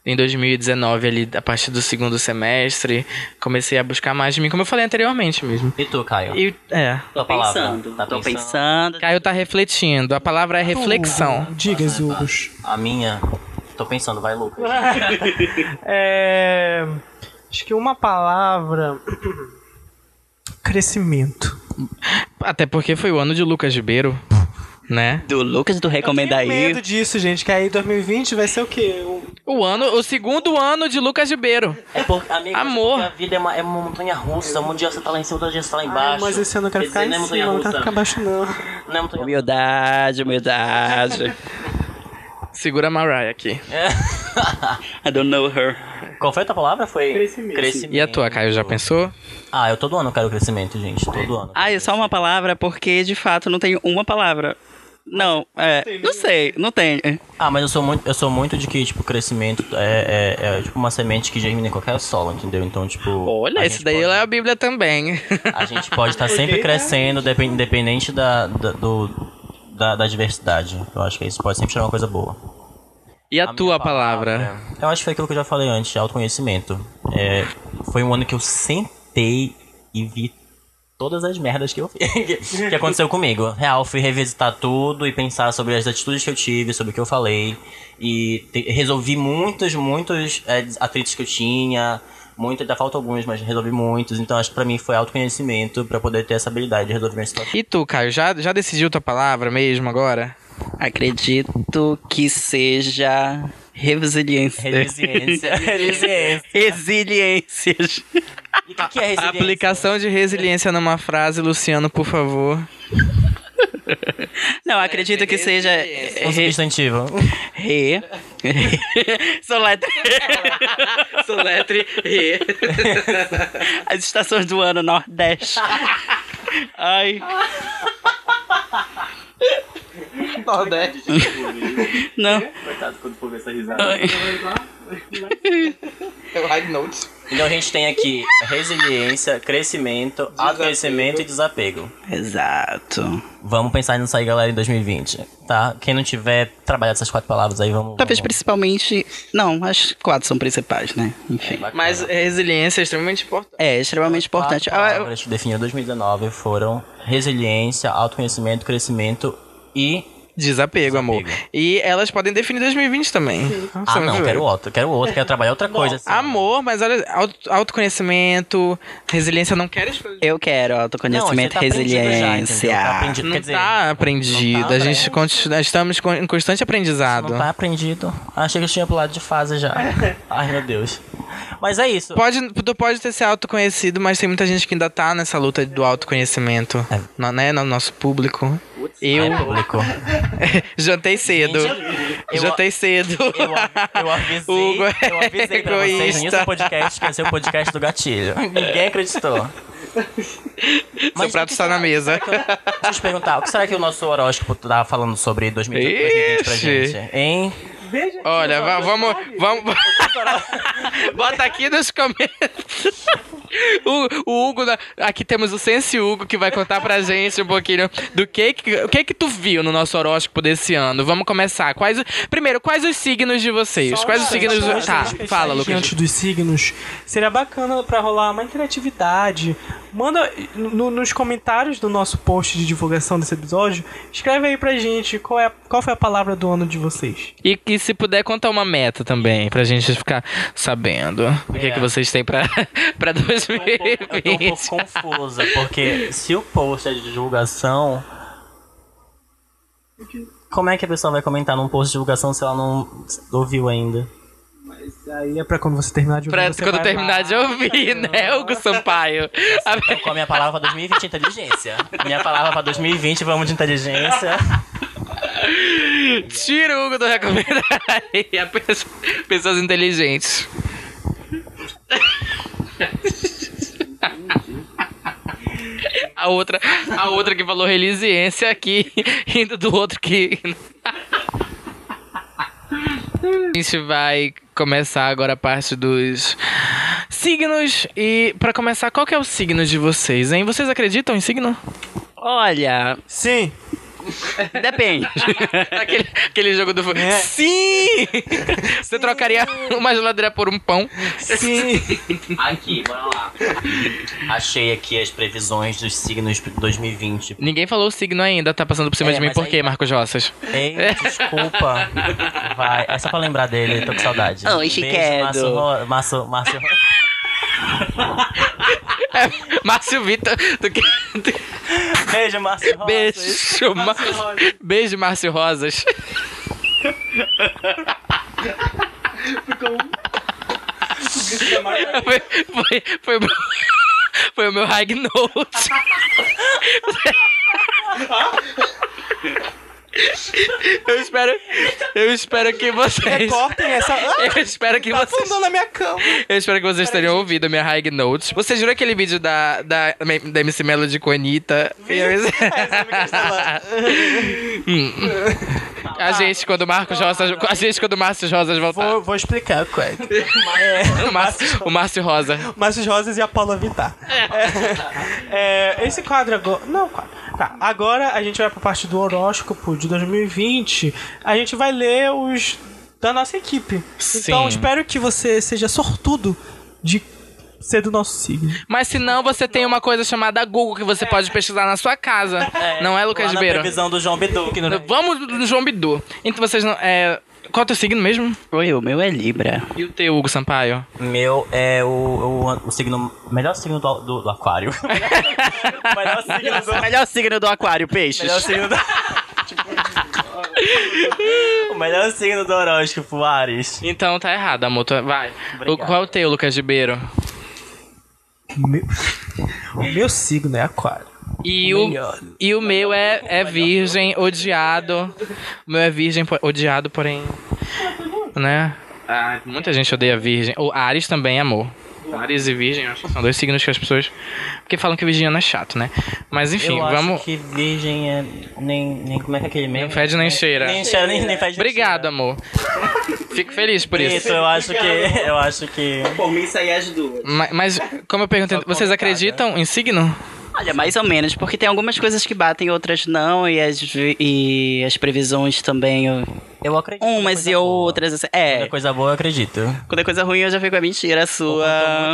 Em 2019, ali, a partir do segundo semestre, comecei a buscar mais de mim, como eu falei anteriormente mesmo. E tu, Caio? E, é. Palavra? Pensando, Tá tô pensando? pensando. Caio tá refletindo. A palavra é reflexão. Diga, Zugos. A minha? Tô pensando, vai, Lucas. É. Acho que uma palavra. Crescimento. Até porque foi o ano de Lucas Ribeiro, né? Do Lucas do Recomenda Eu tenho aí. medo disso, gente, que aí 2020 vai ser o quê? Um- O ano, o segundo ano de Lucas Ribeiro. É porque, amigo, Amor. A vida é uma, é uma montanha russa. Um dia você tá lá em cima, outro dia você tá lá Ai, embaixo. mas esse ano eu quero Quer ficar dizer, em não é cima, não quero ficar abaixo, não. Não é montanha Humildade, humildade. Segura a Mariah aqui. I don't know her. Qual foi a tua palavra? Foi Crescimento. E a tua, Caio, já pensou? Ah, eu todo ano quero crescimento, gente. Todo ano. Ah, é só uma palavra porque de fato não tem uma palavra. Não, é. Não sei, não tem. Ah, mas eu sou muito, eu sou muito de que, tipo, crescimento é, é, é tipo uma semente que germina em qualquer solo, entendeu? Então, tipo. Olha, gente daí pode- é a Bíblia também. A gente pode estar sempre crescendo, depen- independente da, da, do, da, da diversidade. Eu acho que isso pode sempre ser uma coisa boa. E a, A tua minha palavra? Eu acho que foi aquilo que eu já falei antes, autoconhecimento. É, foi um ano que eu sentei e vi todas as merdas que eu fiz, que aconteceu comigo. Real, fui revisitar tudo e pensar sobre as atitudes que eu tive, sobre o que eu falei. E te- resolvi muitos, muitos é, atritos que eu tinha. Muito, ainda faltam alguns, mas resolvi muitos. Então acho que pra mim foi autoconhecimento pra poder ter essa habilidade de resolver minhas situações. E tu, Caio, já, já decidiu tua palavra mesmo agora? Acredito que seja resiliência. Resiliência. Resiliência. Resiliências. E o que, que é resiliência? Aplicação de resiliência numa frase, Luciano, por favor. Não, acredito que seja Um re, substantivo. re, soletre, soletre re. As estações do ano Nordeste. Ai, não. Coitado quando for ver essa risada. Ai. Então a gente tem aqui resiliência, crescimento, autoconhecimento e desapego. Exato. Vamos pensar nisso aí, galera, em 2020, tá? Quem não tiver trabalhado essas quatro palavras aí, vamos... Talvez vamos... principalmente. Não, as quatro são principais, né? Enfim. Mas resiliência é extremamente importante. É extremamente importante. Quatro Ah, eu- palavras que definiu 2019 foram resiliência, autoconhecimento, crescimento e... Desapego, amor. E elas podem definir 2020 também. Ah, Você não, quero outro, quero outro, quero trabalhar outra coisa. Assim. Amor, mas olha, auto- autoconhecimento, resiliência, não fazer. Eu quero Não, autoconhecimento, você tá aprendido já, resiliência. Tá aprendido. Não Quer dizer, tá aprendido. não tá, a gente continua, estamos com- em constante aprendizado. Não tá aprendido. Achei que eu tinha pulado de fase já. Ai, meu Deus. Mas é isso. Pode, tu pode ter se autoconhecido, mas tem muita gente que ainda tá nessa luta do autoconhecimento, É. no, né, no nosso público. Eu É público. jantei cedo. Eu- Jantei cedo. Eu, eu avisei, Hugo é eu avisei pra vocês no início do podcast que ia ser o podcast do gatilho. Ninguém acreditou. Seu prato está na mesa. Deixa eu te perguntar, o que será que o nosso horóscopo tá falando sobre 2020, 2020 pra Ixi. gente? Hein? Veja Olha, vamos, vamos. Bota aqui nos comentários. O, o Hugo, aqui temos o Sense Hugo que vai contar pra gente um pouquinho do que, que- o que que tu viu no nosso horóscopo desse ano. Vamos começar. Quais, primeiro, quais os signos de vocês? Só quais os signos? Tá, fala, Lucas. Antes dos signos, seria bacana pra rolar uma interatividade. Manda no- nos comentários do nosso post de divulgação desse episódio, escreve aí pra gente qual, é, qual foi a palavra do ano de vocês. E que se puder contar uma meta também, pra gente ficar sabendo o que, É. que vocês têm pra, pra Eu tô um pouco- eu tô um 2020. pouco confusa, porque se o post é de divulgação. Como é que a pessoa vai comentar num post de divulgação se ela não ouviu ainda? Mas aí é pra quando você terminar de ouvir. Pra quando terminar lá. de ouvir, né, Hugo Sampaio? Então, com a minha palavra pra 2020 inteligência. Minha palavra pra 2020, vamos de inteligência. Tira o Hugo do recomendar aí, a pessoa- pessoas inteligentes. A outra, a outra que falou relisiência aqui, indo do outro que. A gente vai começar agora a parte dos signos. E pra começar, qual que é o signo de vocês, hein? Vocês acreditam em signo? Olha, Sim! depende. Aquele, aquele jogo do. É. Sim! Você trocaria uma geladeira por um pão? Sim! Aqui, bora lá. Achei aqui as previsões dos signos de 2020. Ninguém falou o signo ainda, tá passando por cima É, de mim. Por aí- quê, Marcos Roças? Ei, desculpa. Vai, é só pra lembrar dele, tô com saudade. Oi, Beijo, Chiquedo. Márcio, Ro- Márcio, Márcio. Márcio Vitor. do que- Beijo, Márcio. Rosas. Beijo, Ma- Beijo, Márcio Rosas. Foi, foi, foi, o meu- foi o meu high note. Eu espero, eu espero que vocês. Essa. Ah, Eu espero que tá vocês. afundando a minha cama. Eu espero que vocês tenham ouvido a minha high notes. Você viram aquele vídeo da, da, da MC Melody com a Anitta? Eu- Hum. A gente, quando o Marcos Rosas. A gente, quando o Márcio Rosas voltar. Vou, vou explicar, Craig. O Márcio, o Márcio Rosa. Márcio Rosas e a Paula Vittar. É, é, esse quadro agora. Não, quadro. Tá, agora a gente vai pra parte do horóscopo de 2020. A gente vai ler os da nossa equipe. Sim. Então espero que você seja sortudo de ser do nosso signo. Mas se não, você tem uma coisa chamada Google que você pode pesquisar na sua casa. não é, Lucas Lá previsão do João Bidu. que não- Vamos no João Bidu. Então vocês não. É... Qual é o teu signo mesmo? Oi, o meu é Libra. E o teu, Hugo Sampaio? Meu é o, o, o signo. Melhor signo do, do, do aquário. melhor signo do. Melhor signo do aquário, peixes. Melhor signo do. o melhor signo do horóscopo, Ares. Então tá errado, amor. Tu- Vai. O- Qual é o teu, Lucas Ribeiro? Meu- o meu signo é aquário. E o, Melhor. e o meu é, é virgem, odiado. O meu é virgem, odiado, porém. Né? Ah, muita gente odeia virgem. O Ares também, amor. Ares e virgem, acho que são dois signos que as pessoas. Porque falam que virginiano é chato, né? Mas enfim, eu acho vamos. que virgem é. Nem, nem. Como é que é aquele mesmo? Nem fede nem cheira. Nem cheira, nem, nem fede nem Obrigado, cheira. amor. Fico feliz por isso. Isso, eu acho que. Eu acho que. Por mim, isso aí é as duas. Ma- Mas, como eu perguntei, vocês acreditam em signo? Olha, mais ou menos, porque tem algumas coisas que batem, outras não, e as, e as previsões também. eu- Eu acredito. Umas e boa. outras. assim, Quando é É, coisa boa, eu acredito. quando é coisa ruim, eu já fico a mentira a Ou quando, eu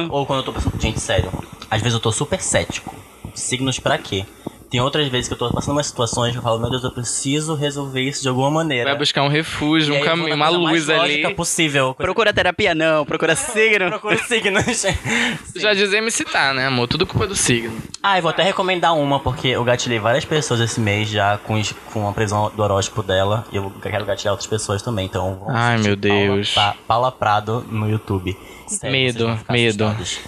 sua. tô ou quando eu tô. Gente, sério. Às vezes eu tô super cético. Signos pra quê? Tem outras vezes que eu tô passando umas situações que eu falo, meu Deus, eu preciso resolver isso de alguma maneira. Vai buscar um refúgio, E um caminho, uma luz mais ali. possível. Coisa- Procura terapia, não, procura signo. Procura signos. Já dizia me citar, né, amor? Tudo culpa do signo. Ah, eu vou até recomendar uma, porque eu gatilhei várias pessoas esse mês já com, com a previsão do horóscopo dela. E eu quero gatilhar outras pessoas também, então vamos Ai, assistir meu Deus. Paula, Pa- Paula Prado no YouTube. Sério, Medo, medo. assustados.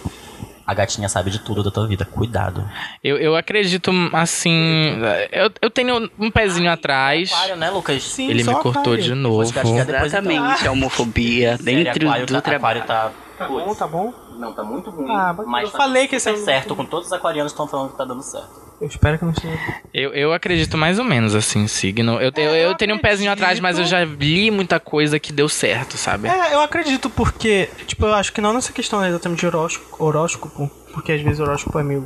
A gatinha sabe de tudo da tua vida. Cuidado. Eu, eu acredito, assim. Eu, eu tenho um pezinho atrás. Aquário, né, Lucas? Sim, Ele só me cortou aquário. de novo. É depois Exatamente, a homofobia Sério, dentro aquário do tá, trabalho. aquário tá... Tá bom, tá bom? Não, tá muito ruim. Ah, mas mas eu tá falei que esse é certo. Com todos os aquarianos que estão falando que tá dando certo. Eu espero que não seja. Eu, eu acredito mais ou menos, assim, signo. Eu, eu, eu tenho um pezinho atrás, mas eu já li muita coisa que deu certo, sabe? É, eu acredito porque, tipo, eu acho que não nessa questão exatamente de horóscopo, horóscopo porque às vezes horóscopo é meio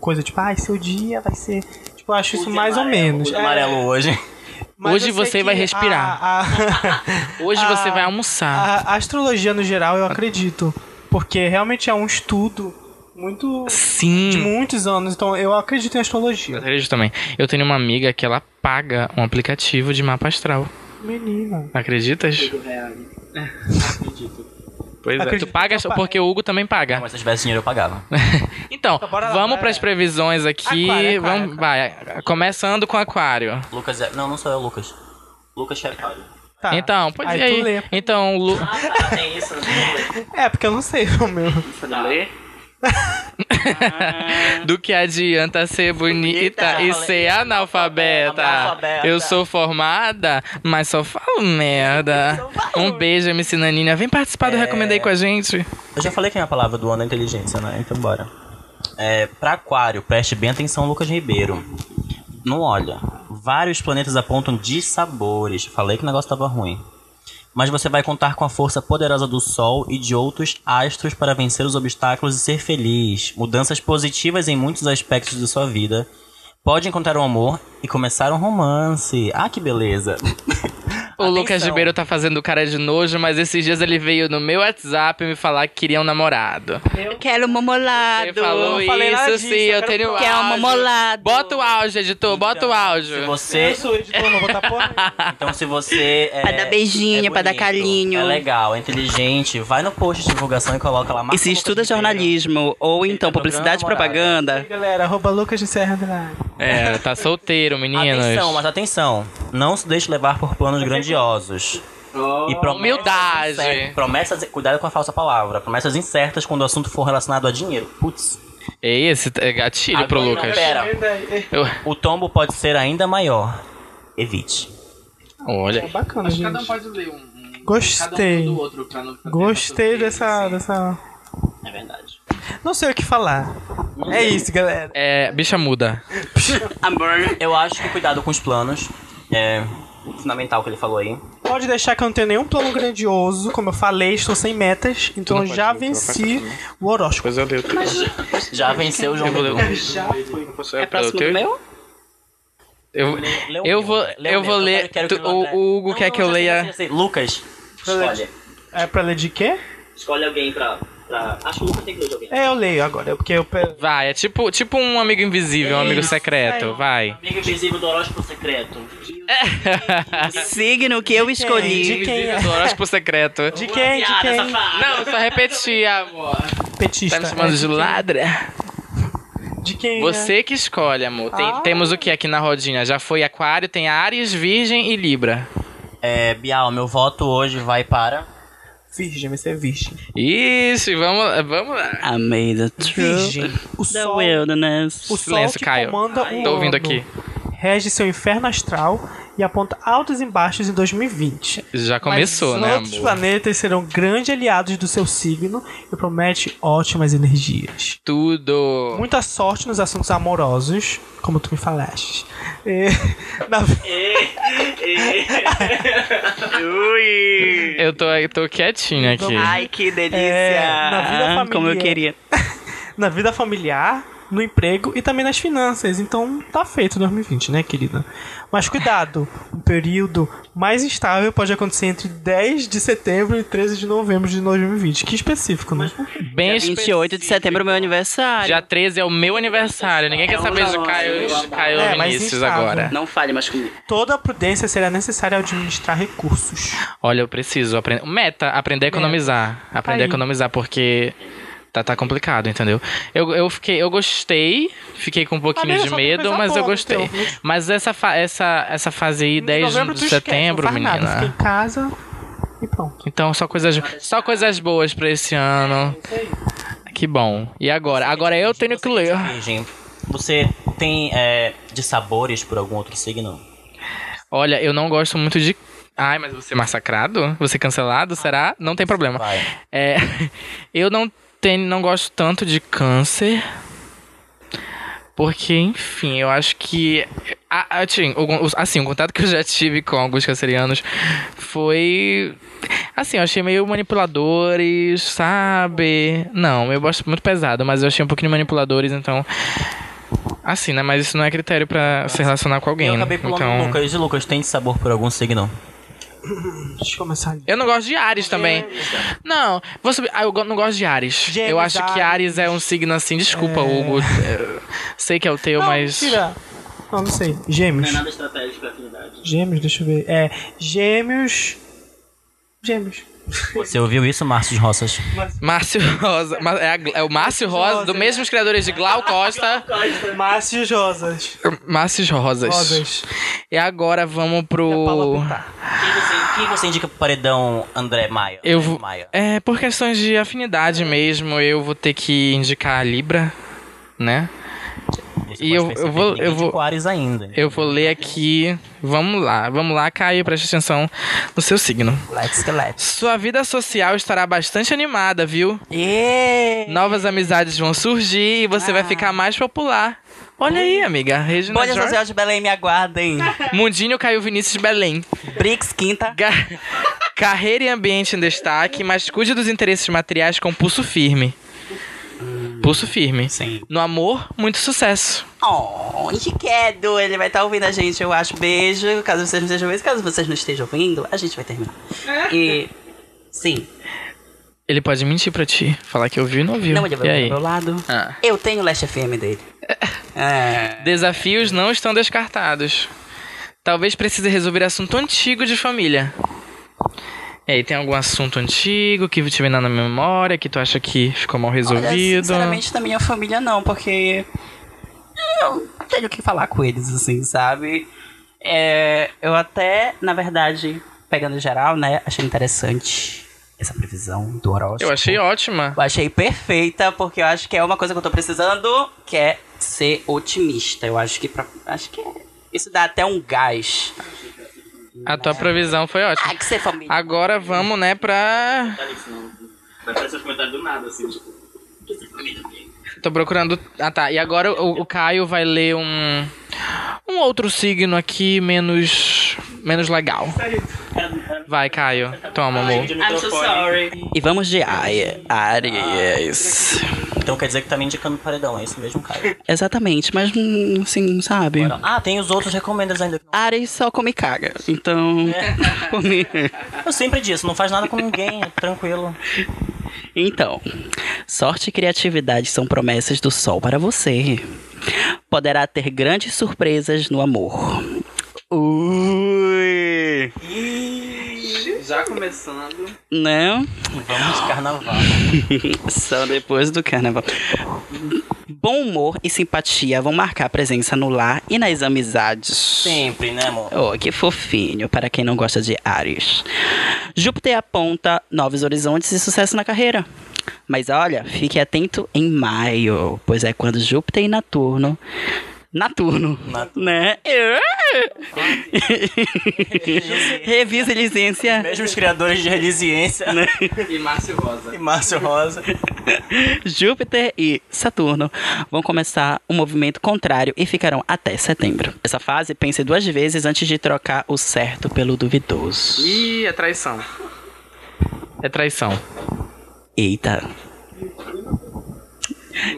coisa tipo, ah, seu dia vai ser. Tipo, eu acho isso mais ou menos. É, amarelo hoje. mas Hoje eu você vai respirar. A, a- Hoje a- você vai almoçar. a- a astrologia no geral eu acredito. Porque realmente é um estudo muito. de Sim. muitos anos. Então eu acredito em Eu astrologia. acredito também. Eu tenho uma amiga que ela paga um aplicativo de mapa astral. Menina. Acreditas? Pois é. Tu Acredito pagas que eu pa- porque o Hugo também paga. Mas se eu tivesse dinheiro eu pagava. Então, Então, lá, vamos para as previsões aqui. Aquário, aquário, vamos, vai. Começando com aquário. Lucas é... Não, não sou eu, Lucas. Lucas é aquário. Tá. Então, pode Aí ir tu aí. lê. Então, Lu... Tem isso. É, porque eu não sei o meu. Você não lê? do que adianta ser bonita Bonita, e ser analfabeta? Analfabeta. Eu sou formada, mas só falo merda. Um beijo, MC Naninha. Vem participar do É. Recomendei com a gente. Eu já falei que é a palavra do ano é inteligência, né? Então bora. É, pra aquário, preste bem atenção, Lucas Ribeiro. Não olha. Vários planetas apontam dissabores. Falei que o negócio tava ruim. Mas você vai contar com a força poderosa do Sol e de outros astros para vencer os obstáculos e ser feliz. Mudanças positivas em muitos aspectos de sua vida. Pode encontrar um amor e começar um romance. Ah, que beleza. O Lucas Atenção. Ribeiro tá fazendo cara de nojo, mas esses dias ele veio no meu WhatsApp me falar que queria um namorado. Eu quero um mamolado. Ele falou não falei isso, disso, sim, eu eu quero tenho falar. Quer um áudio. mamolado. Bota o áudio, editor, bota o áudio. Se Eu você sou editor, não vou botar porra. Então, se você é. Pra dar beijinho, é pra dar bonito, carinho. É legal, é inteligente. Vai no post de divulgação e coloca lá. E se Lucas estuda jornalismo ou então Fica publicidade e propaganda, Aí, galera, arroba Lucas de Serra Andrade. É, tá solteiro, meninos. Atenção, mas atenção. Não se deixe levar por planos grandiosos. E promessas Humildade. incer- Promessas. Cuidado com a falsa palavra. Promessas incertas quando o assunto for relacionado a dinheiro. Putz. É esse é gatilho pro Agora não, Lucas. pera. Eu- O tombo pode ser ainda maior. Evite. Olha. Bacana, gente. pode ler um. Gostei. outro pra não Gostei dessa, dessa. É verdade. Não sei o que falar. É isso, galera. É, bicha muda. amor. Eu acho que cuidado com os planos. É fundamental o que ele falou aí. Pode deixar que eu não tenho nenhum plano grandioso. Como eu falei, estou sem metas. Então eu já venci o horóscopo. Depois eu leio tudo. Já venceu o João Eu vou ler um. Já foi. É próximo do meu? Eu, eu meu, vou, eu vou eu ler. quero que tu- o Hugo Não, quer não, que eu leia. Lucas, escolhe. É pra ler de quê? Escolhe alguém pra, pra. Acho que o Lucas tem que ler de alguém. É, eu leio agora. Porque eu. Vai, é tipo, tipo um amigo invisível, um amigo Isso, secreto. aí. Vai. Amigo invisível do horóscopo secreto. Signo que eu De escolhi. quem é? Do horóscopo secreto. De quem? De quem? Não, só repetir, amor. Petista. Tá me chamando É, de quem? ladra? De quem? é? Você que escolhe, amor. Tem- Ah. Temos o que aqui na rodinha? Já foi Aquário, tem Ares, Virgem e Libra. É, Bial, meu voto hoje vai para. Virgem, vai ser virgem. Isso, vamos, vamos lá. I made the truth. Virgem. O The sol, wilderness. o sol Silêncio, que Caio. comanda o Tô ouvindo ano aqui. Rege seu inferno astral e aponta altos e baixos em 2020. Já começou, Mas né, outros amor? planetas serão grandes aliados do seu signo e promete ótimas energias. Tudo. Muita sorte nos assuntos amorosos, como tu me falaste. E, na, Ui. Eu tô, eu tô quietinho aqui. Ai, que delícia. É, na vida familiar. Como eu queria. na vida familiar, no emprego e também nas finanças. Então tá feito 2020, né, querida? Mas cuidado, o período mais instável pode acontecer entre 10 de setembro e 13 de novembro de 2020. Que específico, né? Bem Dia 28 de setembro é meu aniversário. Dia 13 é o meu aniversário. Ninguém quer É saber um de não, Caio, Caio É, Vinícius agora. Não fale mais comigo. Toda a prudência será necessária ao administrar recursos. Olha, eu preciso aprender. Meta, aprender a economizar. Aprender a Aí. economizar, porque tá, tá complicado, entendeu? Eu, eu fiquei, eu gostei, fiquei com um pouquinho de medo, mas eu gostei. teu? Mas essa, fa- essa, essa fase aí, 10 novembro de esquece, setembro, faz menina. Nada, em casa e pronto. Então, só coisas, só coisas boas pra esse ano. Que que bom. E agora? Agora eu tenho que ler. Você tem é, de sabores por algum outro signo? Olha, eu não gosto muito de. Ai, mas você massacrado? Você cancelado? Será? Não tem problema. Vai. É, eu não tenho, não gosto tanto de câncer. Porque, enfim, eu acho que. Assim, assim, o contato que eu já tive com alguns cancerianos foi. Assim, eu achei meio manipuladores, sabe? Não, eu gosto muito pesado, mas eu achei um pouquinho manipuladores, então. Assim, né? Mas isso não é critério pra se relacionar com alguém, eu né? acabei pulando Então. Lucas. E Lucas, tem sabor por algum signo? Deixa eu começar ali. Eu não gosto de Ares também. Não, vou subir. Ah, eu não gosto de Ares. Gêmeos, eu acho que Ares. Ares é um signo assim. Desculpa, Hugo. É, Sei que é o teu, Não, mas. mentira. Não, não sei. Gêmeos. nada estratégico pra afinidade. Gêmeos, deixa eu ver. É, gêmeos. Gêmeos. Você ouviu isso, Márcio de Roças? Márcio Rosa. É, a é o Márcio Rosa, do mesmos criadores de Glau Costa. Márcios Rosas. Márcio Rosas. Rosas. E agora vamos pro. Quem você, quem você indica pro paredão André Maia? Eu vou. Maia. É, por questões de afinidade mesmo, eu vou ter que indicar a Libra, né? Você e eu- eu vou- eu vou- Ares ainda. Eu vou ler aqui. Vamos lá, vamos lá, Caio, preste atenção no seu signo. Let's go, let's. Sua vida social estará bastante animada, viu? Yeah. Novas amizades vão surgir e você vai ficar mais popular. Olha aí, amiga. Regina Bolha George. Social de Belém, me aguardem. Mundinho Caio Vinícius Belém. Brix, quinta. Ga- Carreira e ambiente em destaque, mas cuide dos interesses materiais com pulso firme. Pulso firme. Sim. No amor, muito sucesso. Oh, Chiquedo, ele vai estar ouvindo a gente, eu acho. Beijo. Caso vocês não estejam ouvindo, caso vocês não estejam ouvindo, a gente vai terminar. E. Sim. Ele pode mentir pra ti, falar que ouviu e não ouviu. Não, ele vai do meu lado. Ah. Eu tenho o Last FM dele. É. Desafios não estão descartados. Talvez precise resolver assunto antigo de família. E aí, tem algum assunto antigo que te vem na memória, que tu acha que ficou mal Olha, resolvido? sinceramente, da minha família não, porque eu tenho que falar com eles, assim, sabe? É, eu até, na verdade, pegando geral, né, achei interessante essa previsão do horóscopo. Eu achei ótima. Eu achei perfeita, porque eu acho que é uma coisa que eu tô precisando, que é ser otimista. Eu acho que pra, acho que é- isso dá até um gás. A tua previsão foi ótima. Ah, que ser família. Agora vamos, né, pra. Vai aparecer os comentários do nada, assim, tipo. Tô procurando. Ah, tá. E agora o, o Caio vai ler um. Um outro signo aqui menos. menos legal. Vai, Caio. Toma, amor. I'm so sorry. E vamos de Aries. Então quer dizer que tá me indicando paredão, é isso mesmo, Caio? Exatamente, mas hum, assim, sabe? Ah, tem os outros recomendas ainda. Ares só come caga. Então, mim. Eu sempre disse, não faz nada com ninguém, é tranquilo. Então, sorte e criatividade são promessas do sol para você. Poderá ter grandes surpresas no amor. Ui! Já começando. Não? Vamos de carnaval. Só depois do carnaval. Bom humor e simpatia vão marcar presença no lar e nas amizades. Sempre, né, amor? Oh, que fofinho, para quem não gosta de Ares. Júpiter aponta novos horizontes e sucesso na carreira. Mas olha, fique atento em maio, pois é quando Júpiter e Naturno. Naturno, Naturno. né? Revisa licença. Mesmos criadores de resiliência E Márcio Rosa. e Márcio Rosa. Júpiter e Saturno vão começar um movimento contrário e ficarão até setembro. Nessa fase, pense duas vezes antes de trocar o certo pelo duvidoso. Ih, é traição. É traição. Eita.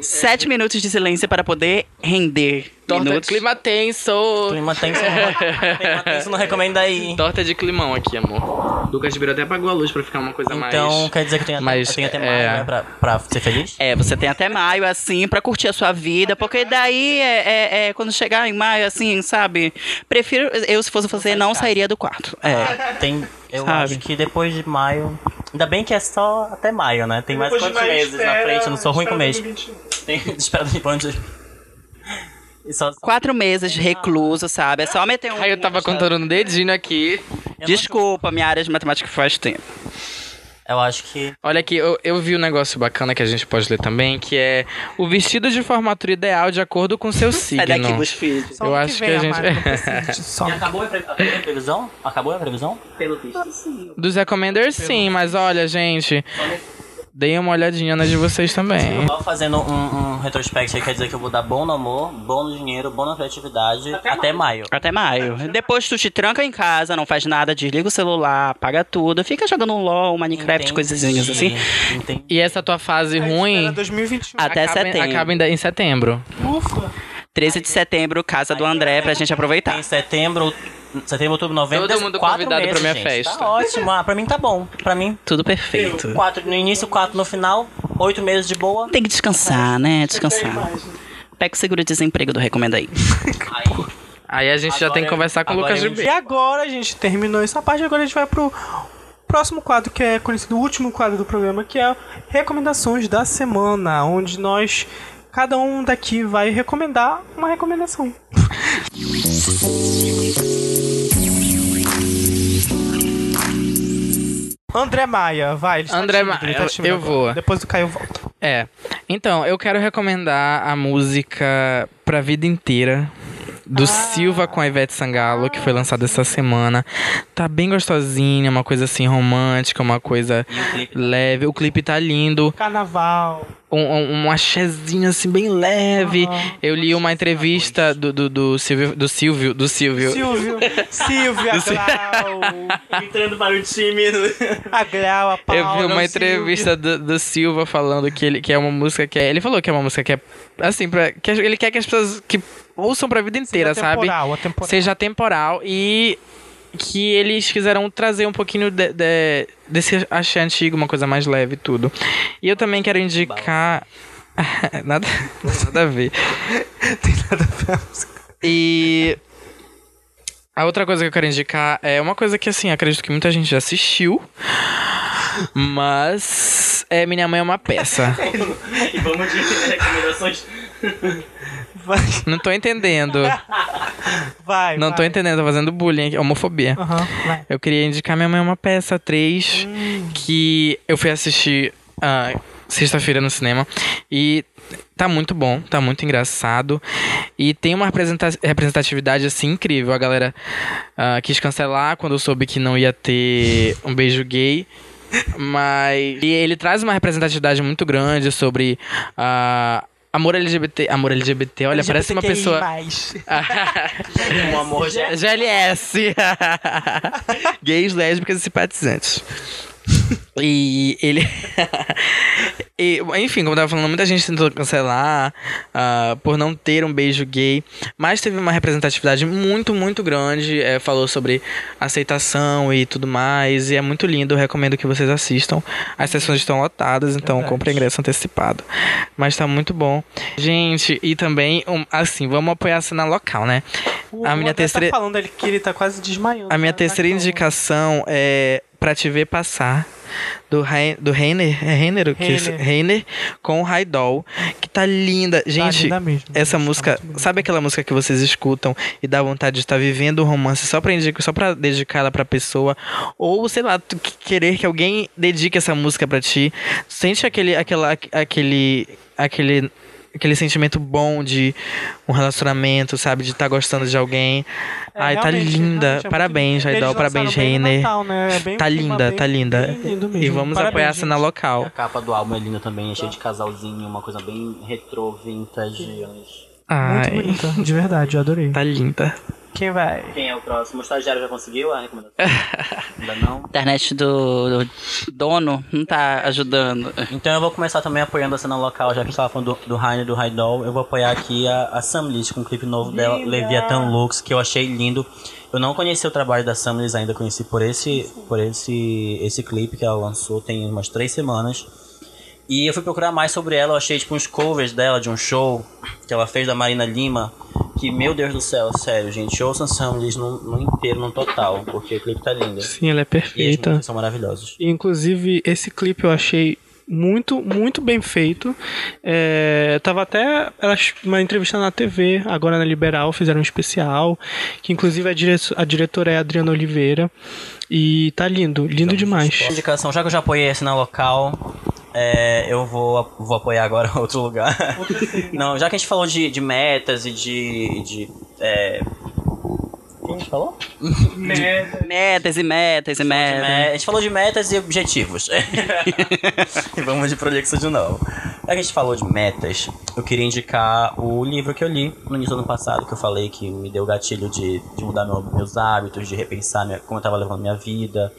Sete minutos de silêncio para poder render. Torta minutos. clima tenso. Clima tenso, não- clima tenso não recomenda aí. Torta de climão aqui, amor. Lucas Ribeiro até apagou a luz pra ficar uma coisa Então mais. quer dizer que tem até, Mas, tem até é- maio, né, pra, pra ser feliz? É, você tem até maio, assim, pra curtir a sua vida, porque daí, é, é- é quando chegar em maio, assim, sabe? Prefiro, eu, se fosse você, não sairia do quarto. É. Tem, eu Sabe? acho que depois de maio. Ainda bem que é só até maio, né? Tem mais Depois de quantos maio, meses na espera- frente? Eu não sou ruim com mês. 2021. Tem espera de quantos. E só. Quatro meses recluso, sabe? É só meter um. Aí eu tava contando no dedinho aqui. Desculpa, minha área de matemática faz tempo. Eu acho que Olha aqui, eu, eu vi um negócio bacana que a gente pode ler também, que é o vestido de formatura ideal de acordo com seu signo. Sai daqui, BuzzFeed. Eu ano acho vem, que a gente- só. E acabou a, pre- acabou a previsão? Acabou a previsão? Pelo visto, sim. Dos Recommenders, sim, mas olha, gente, deem uma olhadinha nas de vocês também. Só fazendo um, um retrospecto aí, quer dizer que eu vou dar bom no amor, bom no dinheiro, bom na criatividade até, maio. Até maio. Depois tu te tranca em casa, não faz nada, desliga o celular, apaga tudo, fica jogando um LOL, Minecraft, Entendi, coisinhas assim. Entendi. E essa tua fase ruim 2021. Até acaba, em- setembro. acaba em, em setembro. Ufa. 13 de setembro, casa do André, pra gente aproveitar. Em setembro, setembro, outubro, novembro, Todo mundo quatro convidado pra meses, minha gente. festa. Tá ótimo, ah, pra mim tá bom. Pra mim, Tudo perfeito. quatro no início, quatro no final, oito meses de boa. Tem que descansar, né? Descansar. Pega o seguro-desemprego do Recomenda aí. Aí, Aí a gente já tem que Agora- conversar com o agora Lucas a Ribeiro. E agora a gente terminou essa parte, agora a gente vai pro próximo quadro, que é conhecido o último quadro do programa, que é Recomendações da Semana, onde nós, cada um daqui vai recomendar uma recomendação. André Maia, vai. André tímido, Maia, tá eu agora. vou. Depois do Caio volta. É. Então, eu quero recomendar a música Pra Vida Inteira. Do Silva com a Ivete Sangalo, que foi lançada essa semana. Tá bem gostosinha, uma coisa assim romântica, uma coisa o clipe? leve. O clipe tá lindo. Carnaval. Um, um, um axézinho assim, bem leve. Aham. Eu li uma entrevista do, do, do Silvio. Do Silvio. Do Silvio. Silvio, Silvia, Glau, Entrando para o time. a Glau, a Paula, Eu vi uma entrevista do, do Silva falando que, ele, que é uma música que é. Ele falou que é uma música que é. Assim, pra, que ele quer que as pessoas que ouçam pra vida inteira, Silvio. sabe? Atemporal, atemporal. Seja temporal e que eles quiseram trazer um pouquinho de- de- desse axé antigo, uma coisa mais leve e tudo. E eu também quero indicar. nada, nada a ver. Tem nada a ver a música. E a outra coisa que eu quero indicar é uma coisa que, assim, acredito que muita gente já assistiu, mas é Minha Mãe é uma Peça. e vamos de recomendações. Vai, Não tô entendendo. vai. Não tô vai. entendendo, tô fazendo bullying aqui, homofobia. Vai. Eu queria indicar Minha Mãe uma Peça 3, que eu fui assistir ah, sexta-feira no cinema. E tá muito bom, tá muito engraçado. E tem uma representa- representatividade assim incrível. A galera ah, quis cancelar quando eu soube que não ia ter um beijo gay. Mas e ele traz uma representatividade muito grande sobre ah, amor LGBT. Amor LGBT, olha, parece uma pessoa. Um amor. GLS. Gays, lésbicas e simpatizantes. E ele. e, enfim, como eu tava falando, muita gente tentou cancelar ah, por não ter um beijo gay. Mas teve uma representatividade muito, muito grande. eh, falou sobre aceitação e tudo mais. E é muito lindo. Recomendo que vocês assistam. As sessões estão lotadas, então Verdade. compre ingresso antecipado. Mas tá muito bom. Gente, e também, um, assim, vamos apoiar a cena local, né? O A minha André terceira- tá falando ele que ele tá quase desmaiando. A minha né? terceira Tá indicação é Pra Te Ver Passar, do, Rei, do Reiner, é Reiner, o que. Reiner com o Raidol, que tá linda. Gente, linda mesmo, essa gente, tá música, bonita. sabe aquela música que vocês escutam e dá vontade de estar vivendo um romance só pra, indicar, só pra dedicar ela pra pessoa? Ou, sei lá, querer que alguém dedique essa música pra ti? Sente aquele, aquela, aquele, aquele aquele sentimento bom de um relacionamento, sabe? De estar gostando de alguém. É, Ai, tá linda. é parabéns. Eles Parabéns, Reiner. Natal, né? É Tá linda, bem- tá linda. E vamos Parabéns, apoiar a cena gente. local. A capa do álbum é linda também, é cheia de casalzinho, uma coisa bem retrô, vintage. Muito Ai, bonita, de verdade, eu adorei. tá linda. Quem vai? Quem é o próximo? O estagiário já conseguiu a recomendação? Ainda não? A internet do, do dono não tá ajudando. Então eu vou começar também apoiando a cena local, já que a gente tava falando do, do Rainer e do Raidol. Eu vou apoiar aqui a, a Samlis com o clipe novo dela, Linda! Leviathan Lux, que eu achei lindo. Eu não conheci o trabalho da Samlis ainda, conheci por esse, por esse, esse clipe que ela lançou tem umas três semanas. E eu fui procurar mais sobre ela, eu achei tipo uns covers dela de um show que ela fez da Marina Lima. Que, meu Deus do céu, sério, gente, ouçam Samlis no, no inteiro, no total, porque o clipe tá lindo. Sim, ela é E as perfeita. músicas são maravilhosas. Inclusive, esse clipe eu achei Muito, muito bem feito. É, tava até elas, uma entrevista na TV, agora na Liberal, fizeram um especial, que inclusive a, dire a diretora é a Adriana Oliveira. E tá lindo, lindo demais. Indicação, já que eu já apoiei esse na local, é, eu vou, vou apoiar agora outro lugar. Não, já que a gente falou de, de metas e de. de é, o que a gente falou? Metas e metas e metas. Me- A gente falou de metas e objetivos. e vamos de projetos de novo. Já que a gente falou de metas, eu queria indicar o livro que eu li no início do ano passado, que eu falei que me deu gatilho de, de mudar meu- meus hábitos, de repensar minha- como eu estava levando minha vida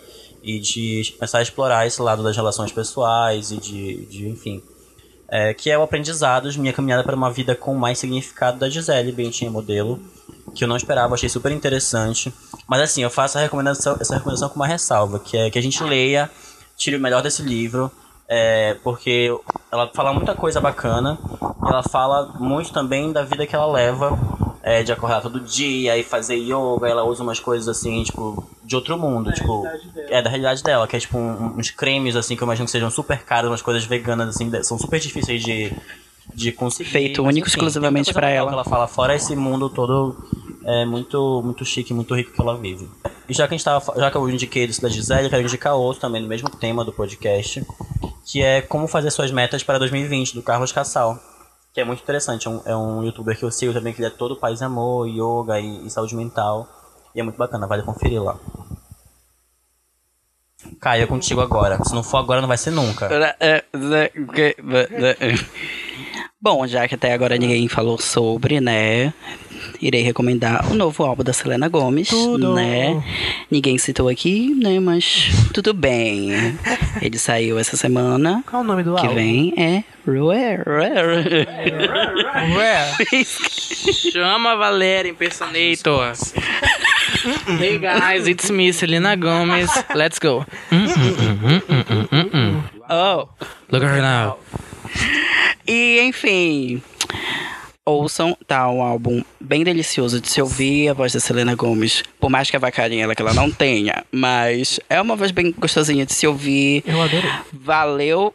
e de começar a explorar esse lado das relações pessoais e de, de enfim. É, que é o Aprendizados, minha caminhada para uma vida com mais significado da Gisele Bentinha Modelo, que eu não esperava, achei super interessante. Mas assim, eu faço a recomendação, essa recomendação com uma ressalva, que é que a gente leia, tire o melhor desse livro, é, porque ela fala muita coisa bacana, ela fala muito também da vida que ela leva, é, de acordar todo dia e fazer yoga, ela usa umas coisas assim, tipo, de outro mundo, tipo, é da realidade dela, que é tipo um- uns cremes assim que eu imagino que sejam super caros, umas coisas veganas assim, são super difíceis de de conseguir. Feito mas, único, enfim, exclusivamente legal ela. ela fala fora esse mundo todo é muito muito chique, muito rico que ela vive. E já que a gente tava, já que eu indiquei esse da Gisele, eu quero indicar outro também no mesmo tema do podcast, que é como fazer suas metas para 2020 do Carlos Cassal. Que é muito interessante, é um, é um youtuber que eu sigo também, que ele é todo paz e amor, yoga e, e saúde mental. E é muito bacana, vale conferir lá. Caio, é contigo agora. Se não for agora, não vai ser nunca. Bom, já que até agora ninguém falou sobre, né? Irei recomendar o novo álbum da Selena Gomes, Tudo. né? Ninguém citou aqui, né? Mas tudo bem. Ele saiu essa semana. Qual o nome do Que álbum? vem é Rare. Chama a Valéria, impersonator. hey guys, it's me, Selena Gomez. Let's go. Oh. Look at her now. E enfim. Ouçam, tá um álbum bem delicioso de se ouvir a voz da Selena Gomes. Por mais que a vacarinha ela que ela não tenha, mas é uma voz bem gostosinha de se ouvir. Eu adorei. Valeu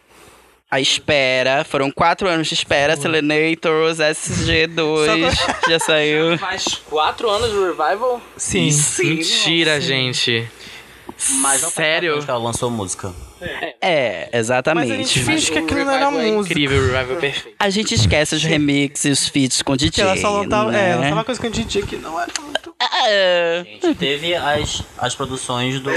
a espera. Foram quatro anos de espera. Selenators, SG2, já saiu. Faz quatro anos do revival? Sim. Mentira, gente. Mas não faz Sério? que ela lançou música. É, Mas a exatamente. gente finge que aquilo não era é música. incrível, o revival é perfeito. A gente esquece os remixes e os feats com DJ. Que ela só lançava, né? é, lançava uma coisa com a DJ que não era muito. Ah, Gente, teve as, as produções do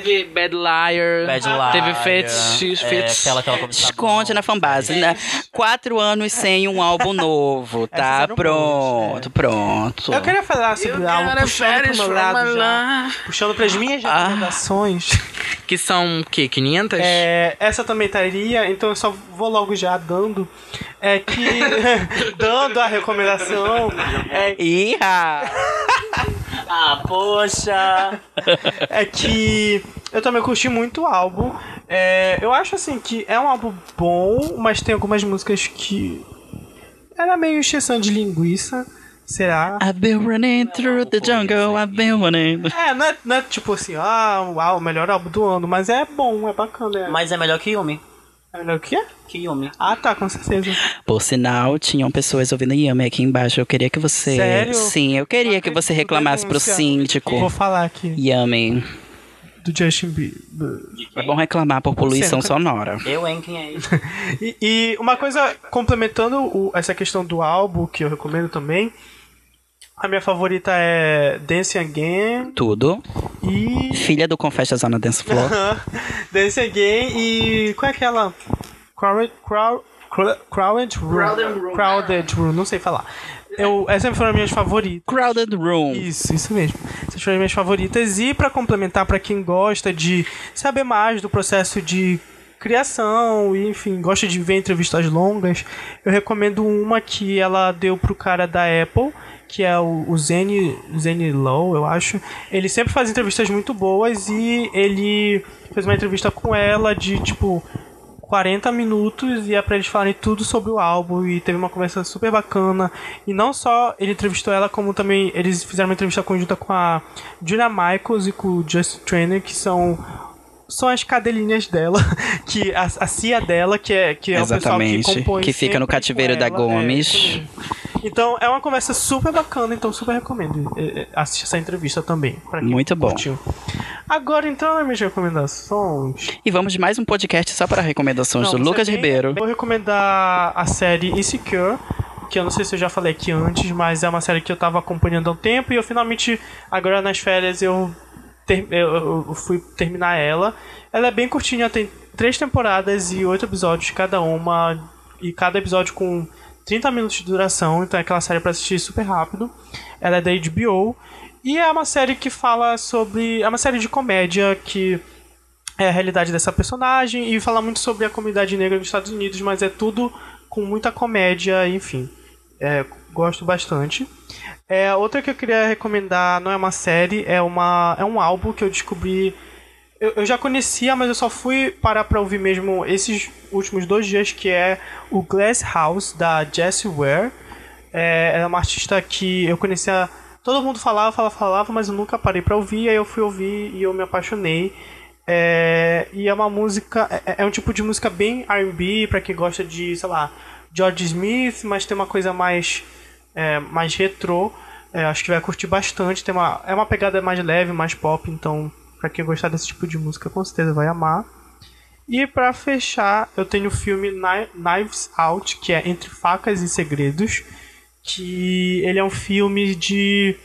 Teve Bad Liar. Bad Liar. Teve Fits. é, Fits. aquela que ela começou a- Esconde na fanbase, né? Quatro anos sem um álbum novo, tá? Essas eram Pronto, pronto. Eu queria falar sobre algo puxando pro meu lado já, puxando pras minhas Ah. recomendações. Que são o quê? 500? É, essa também estaria, então eu só vou logo já dando. É que. dando a recomendação. É, Iha! Ah, poxa! é que eu também curti muito o álbum. É, eu acho assim que é um álbum bom, mas tem algumas músicas que. Era meio exceção de linguiça. Será? I've been running through the jungle, I've been running. É, não é, não é tipo assim, ah, uau, o melhor álbum do ano, mas é bom, é bacana. É, Mas é melhor que Yumi. É melhor o quê? Que Yumi. Ah, tá, com certeza. Por sinal, tinham pessoas ouvindo Yami aqui embaixo. Eu queria que você. Sério? Sim, eu queria que você reclamasse pro síndico. Vou falar aqui Yami. do Justin Bieber. É bom reclamar por poluição nunca- sonora. Eu, hein? Quem é isso? E, e uma coisa, complementando o- essa questão do álbum, que eu recomendo também, a minha favorita é Dance Again Tudo. e. Filha do Confessa Zona Dance Floor. Dance Again e. Qual é aquela? Crowded, crowd, crowd, crowded Room. Crowded Room, não sei falar. Eu, essas foram as minhas favoritas. Crowded Room. Isso, isso mesmo. Essas foram as minhas favoritas. E pra complementar, pra quem gosta de saber mais do processo de criação e, enfim, gosta de ver entrevistas longas, eu recomendo uma que ela deu pro cara da Apple, que é o, o Zane, Zane Lowe, eu acho. Ele sempre faz entrevistas muito boas e ele fez uma entrevista com ela de, tipo, 40 minutos e é pra eles falarem tudo sobre o álbum e teve uma conversa super bacana. E não só ele entrevistou ela, como também eles fizeram uma entrevista conjunta com a Julia Michaels e com o Just Trainer, que são são as cadelinhas dela, que a, a cia dela, que é, que é o pessoal Exatamente. que compõe Que fica no cativeiro da ela, Gomes. é, então é uma conversa super bacana, então super recomendo é, é, assistir essa entrevista também. Muito bom. curtiu. Agora então, as minhas recomendações. E vamos de mais um podcast só para recomendações Não, do Lucas tem- Ribeiro. Vou recomendar a série Insecure, que eu não sei se eu já falei aqui antes, mas é uma série que eu tava acompanhando há um tempo e eu finalmente, agora nas férias, eu, ter- eu- fui terminar ela. Ela é bem curtinha, tem três temporadas e oito episódios cada uma, e cada episódio com 30 minutos de duração, então é aquela série pra assistir super rápido. Ela é da HBO. E é uma série que fala sobre. É uma série de comédia que é a realidade dessa personagem e fala muito sobre a comunidade negra nos Estados Unidos, mas é tudo com muita comédia, enfim. É, gosto bastante. É, outra que eu queria recomendar não é uma série, é, uma, é um álbum que eu descobri. Eu, eu já conhecia, mas eu só fui parar pra ouvir mesmo esses últimos dois dias, que é o Glass House, da Jessie Ware. É, ela é uma artista que eu conhecia. Todo mundo falava, falava, falava, mas eu nunca parei pra ouvir. Aí eu fui ouvir e eu me apaixonei. É, e é uma música. É, é um tipo de música bem RB, pra quem gosta de, sei lá, George Smith, mas tem uma coisa mais, é, mais retrô. É, acho que vai curtir bastante. Tem uma, é uma pegada mais leve, mais pop, então, pra quem gostar desse tipo de música, com certeza vai amar. E pra fechar, eu tenho o filme Kni- Knives Out, que é Entre Facas e Segredos, que ele é um filme de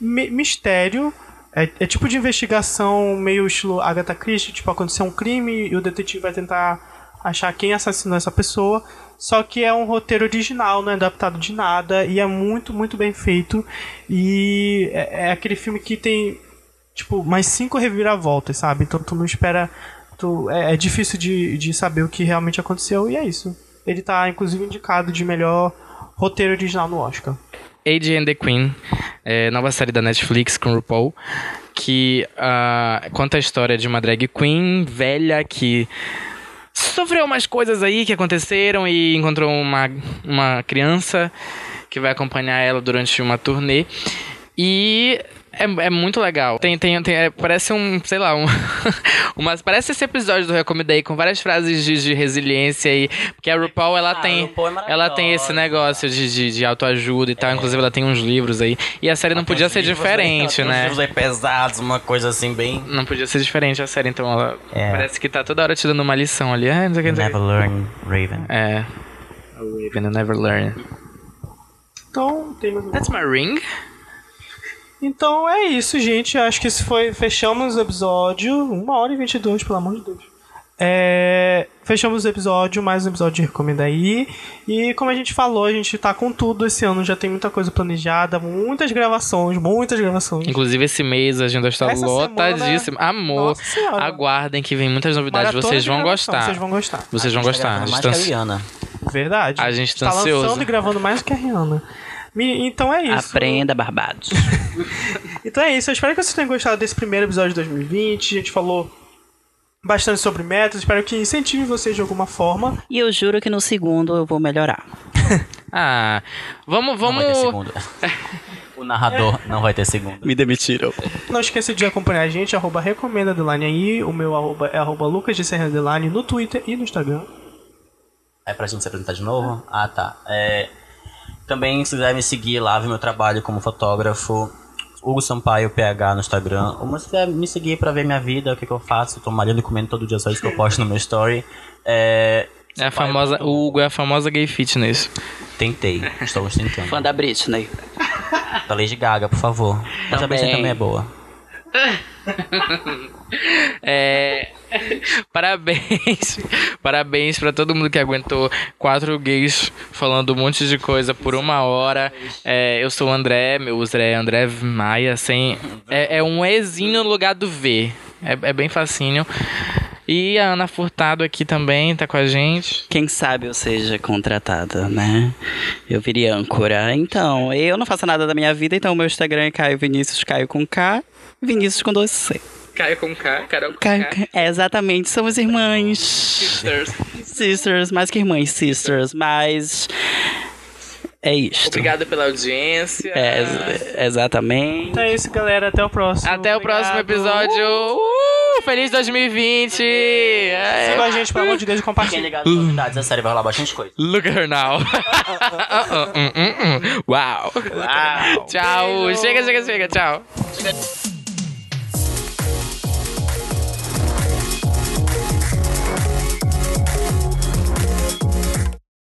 mi- mistério, é, é tipo de investigação meio estilo Agatha Christie, tipo aconteceu um crime e o detetive vai tentar achar quem assassinou essa pessoa, só que é um roteiro original, não é adaptado de nada e é muito, muito bem feito e é, é aquele filme que tem tipo mais cinco reviravoltas, sabe? Então tu não espera tu, é, é difícil de, de saber o que realmente aconteceu e é isso. Ele tá inclusive indicado de melhor roteiro original no Oscar. Age and the Queen, é, nova série da Netflix com RuPaul, que ah, conta a história de uma drag queen velha que sofreu umas coisas aí que aconteceram e encontrou uma, uma criança que vai acompanhar ela durante uma turnê. E é, é muito legal. Tem, tem, tem, é, parece um, sei lá, um, umas, parece esse episódio do Recomendei com várias frases de, de resiliência e porque a RuPaul ela Ah, tem, RuPaul é ela tem esse negócio de, de, de autoajuda e tal. Inclusive ela tem uns livros aí e a série não podia ser diferente, aí, Uns né? livros aí pesados, uma coisa assim bem... Não podia ser diferente a série, então ela É. parece que tá toda hora te dando uma lição ali. Ah, não sei o que, não. Never learn, Raven. É. A Raven, I never learn. Então, tem That's my ring. Então é isso, gente. Acho que esse foi. Fechamos o episódio. Uma hora e 22, pelo amor de Deus. É, fechamos o episódio, mais um episódio de Recomenda aí. E como a gente falou, a gente tá com tudo esse ano, já tem muita coisa planejada, muitas gravações, muitas gravações. Inclusive esse mês a agenda está Essa lotadíssima. Amor, Nossa Senhora. aguardem que vem muitas novidades. Vocês vão gostar. Vocês vão gostar. Vocês vão gostar. A Mais gente que a tá- Rihanna. Verdade. A gente tá tá ansioso. lançando e gravando mais do que a Rihanna. Então é isso. Aprenda, Barbados. Então é isso, eu espero que vocês tenham gostado desse primeiro episódio de 2020. A gente falou bastante sobre metas, espero que incentive vocês de alguma forma. e eu juro que no segundo eu vou melhorar. Ah, vamos, Não vamos. vai ter segundo. o narrador não vai ter segundo. Me demitiram. Não esqueça de acompanhar a gente, arroba recomenda underline aí, o meu arroba é arroba lucas de Serra underline no Twitter e no Instagram. É pra gente se apresentar de novo? Ah, tá. É, também, se quiser me seguir lá, ver meu trabalho como fotógrafo, Hugo Sampaio PH no Instagram. Ou se quiser me seguir pra ver minha vida, o que, que eu faço, eu tô malhando e comendo todo dia, só isso que eu posto no meu story. É, É a famosa. O Hugo é a famosa gay fitness. Tentei, estamos tentando. Fã da Britney. Da Lady Gaga, por favor. Mas a Também. Britney também é boa. É. Parabéns. Parabéns pra todo mundo que aguentou quatro gays falando um monte de coisa por uma hora. É, eu sou o André, meu user é André Maia, sem. É, é um Ezinho no lugar do V. É, é bem facinho. E a Ana Furtado aqui também tá com a gente. Quem sabe eu seja contratada, né? Eu viria âncora. Então, eu não faço nada da minha vida, então meu Instagram é Caio Vinícius, Caio com K, Vinícius com dois C. Caio com K, Carol com Caio, é, exatamente, somos irmãs. Sisters. Sisters, mais que irmãs, sisters, mas. É isto. Obrigado pela audiência. É, ex- exatamente. Então é isso, galera. Até o próximo. Até o próximo Obrigado. episódio. Uh! Uh, feliz 2020! É. Siga a gente, pelo amor de Deus, e ligados nas novidades, a série vai rolar bastante coisa. Look at her now. Hum, hum, hum. Uau. Tchau. Chega, chega, chega. Tchau.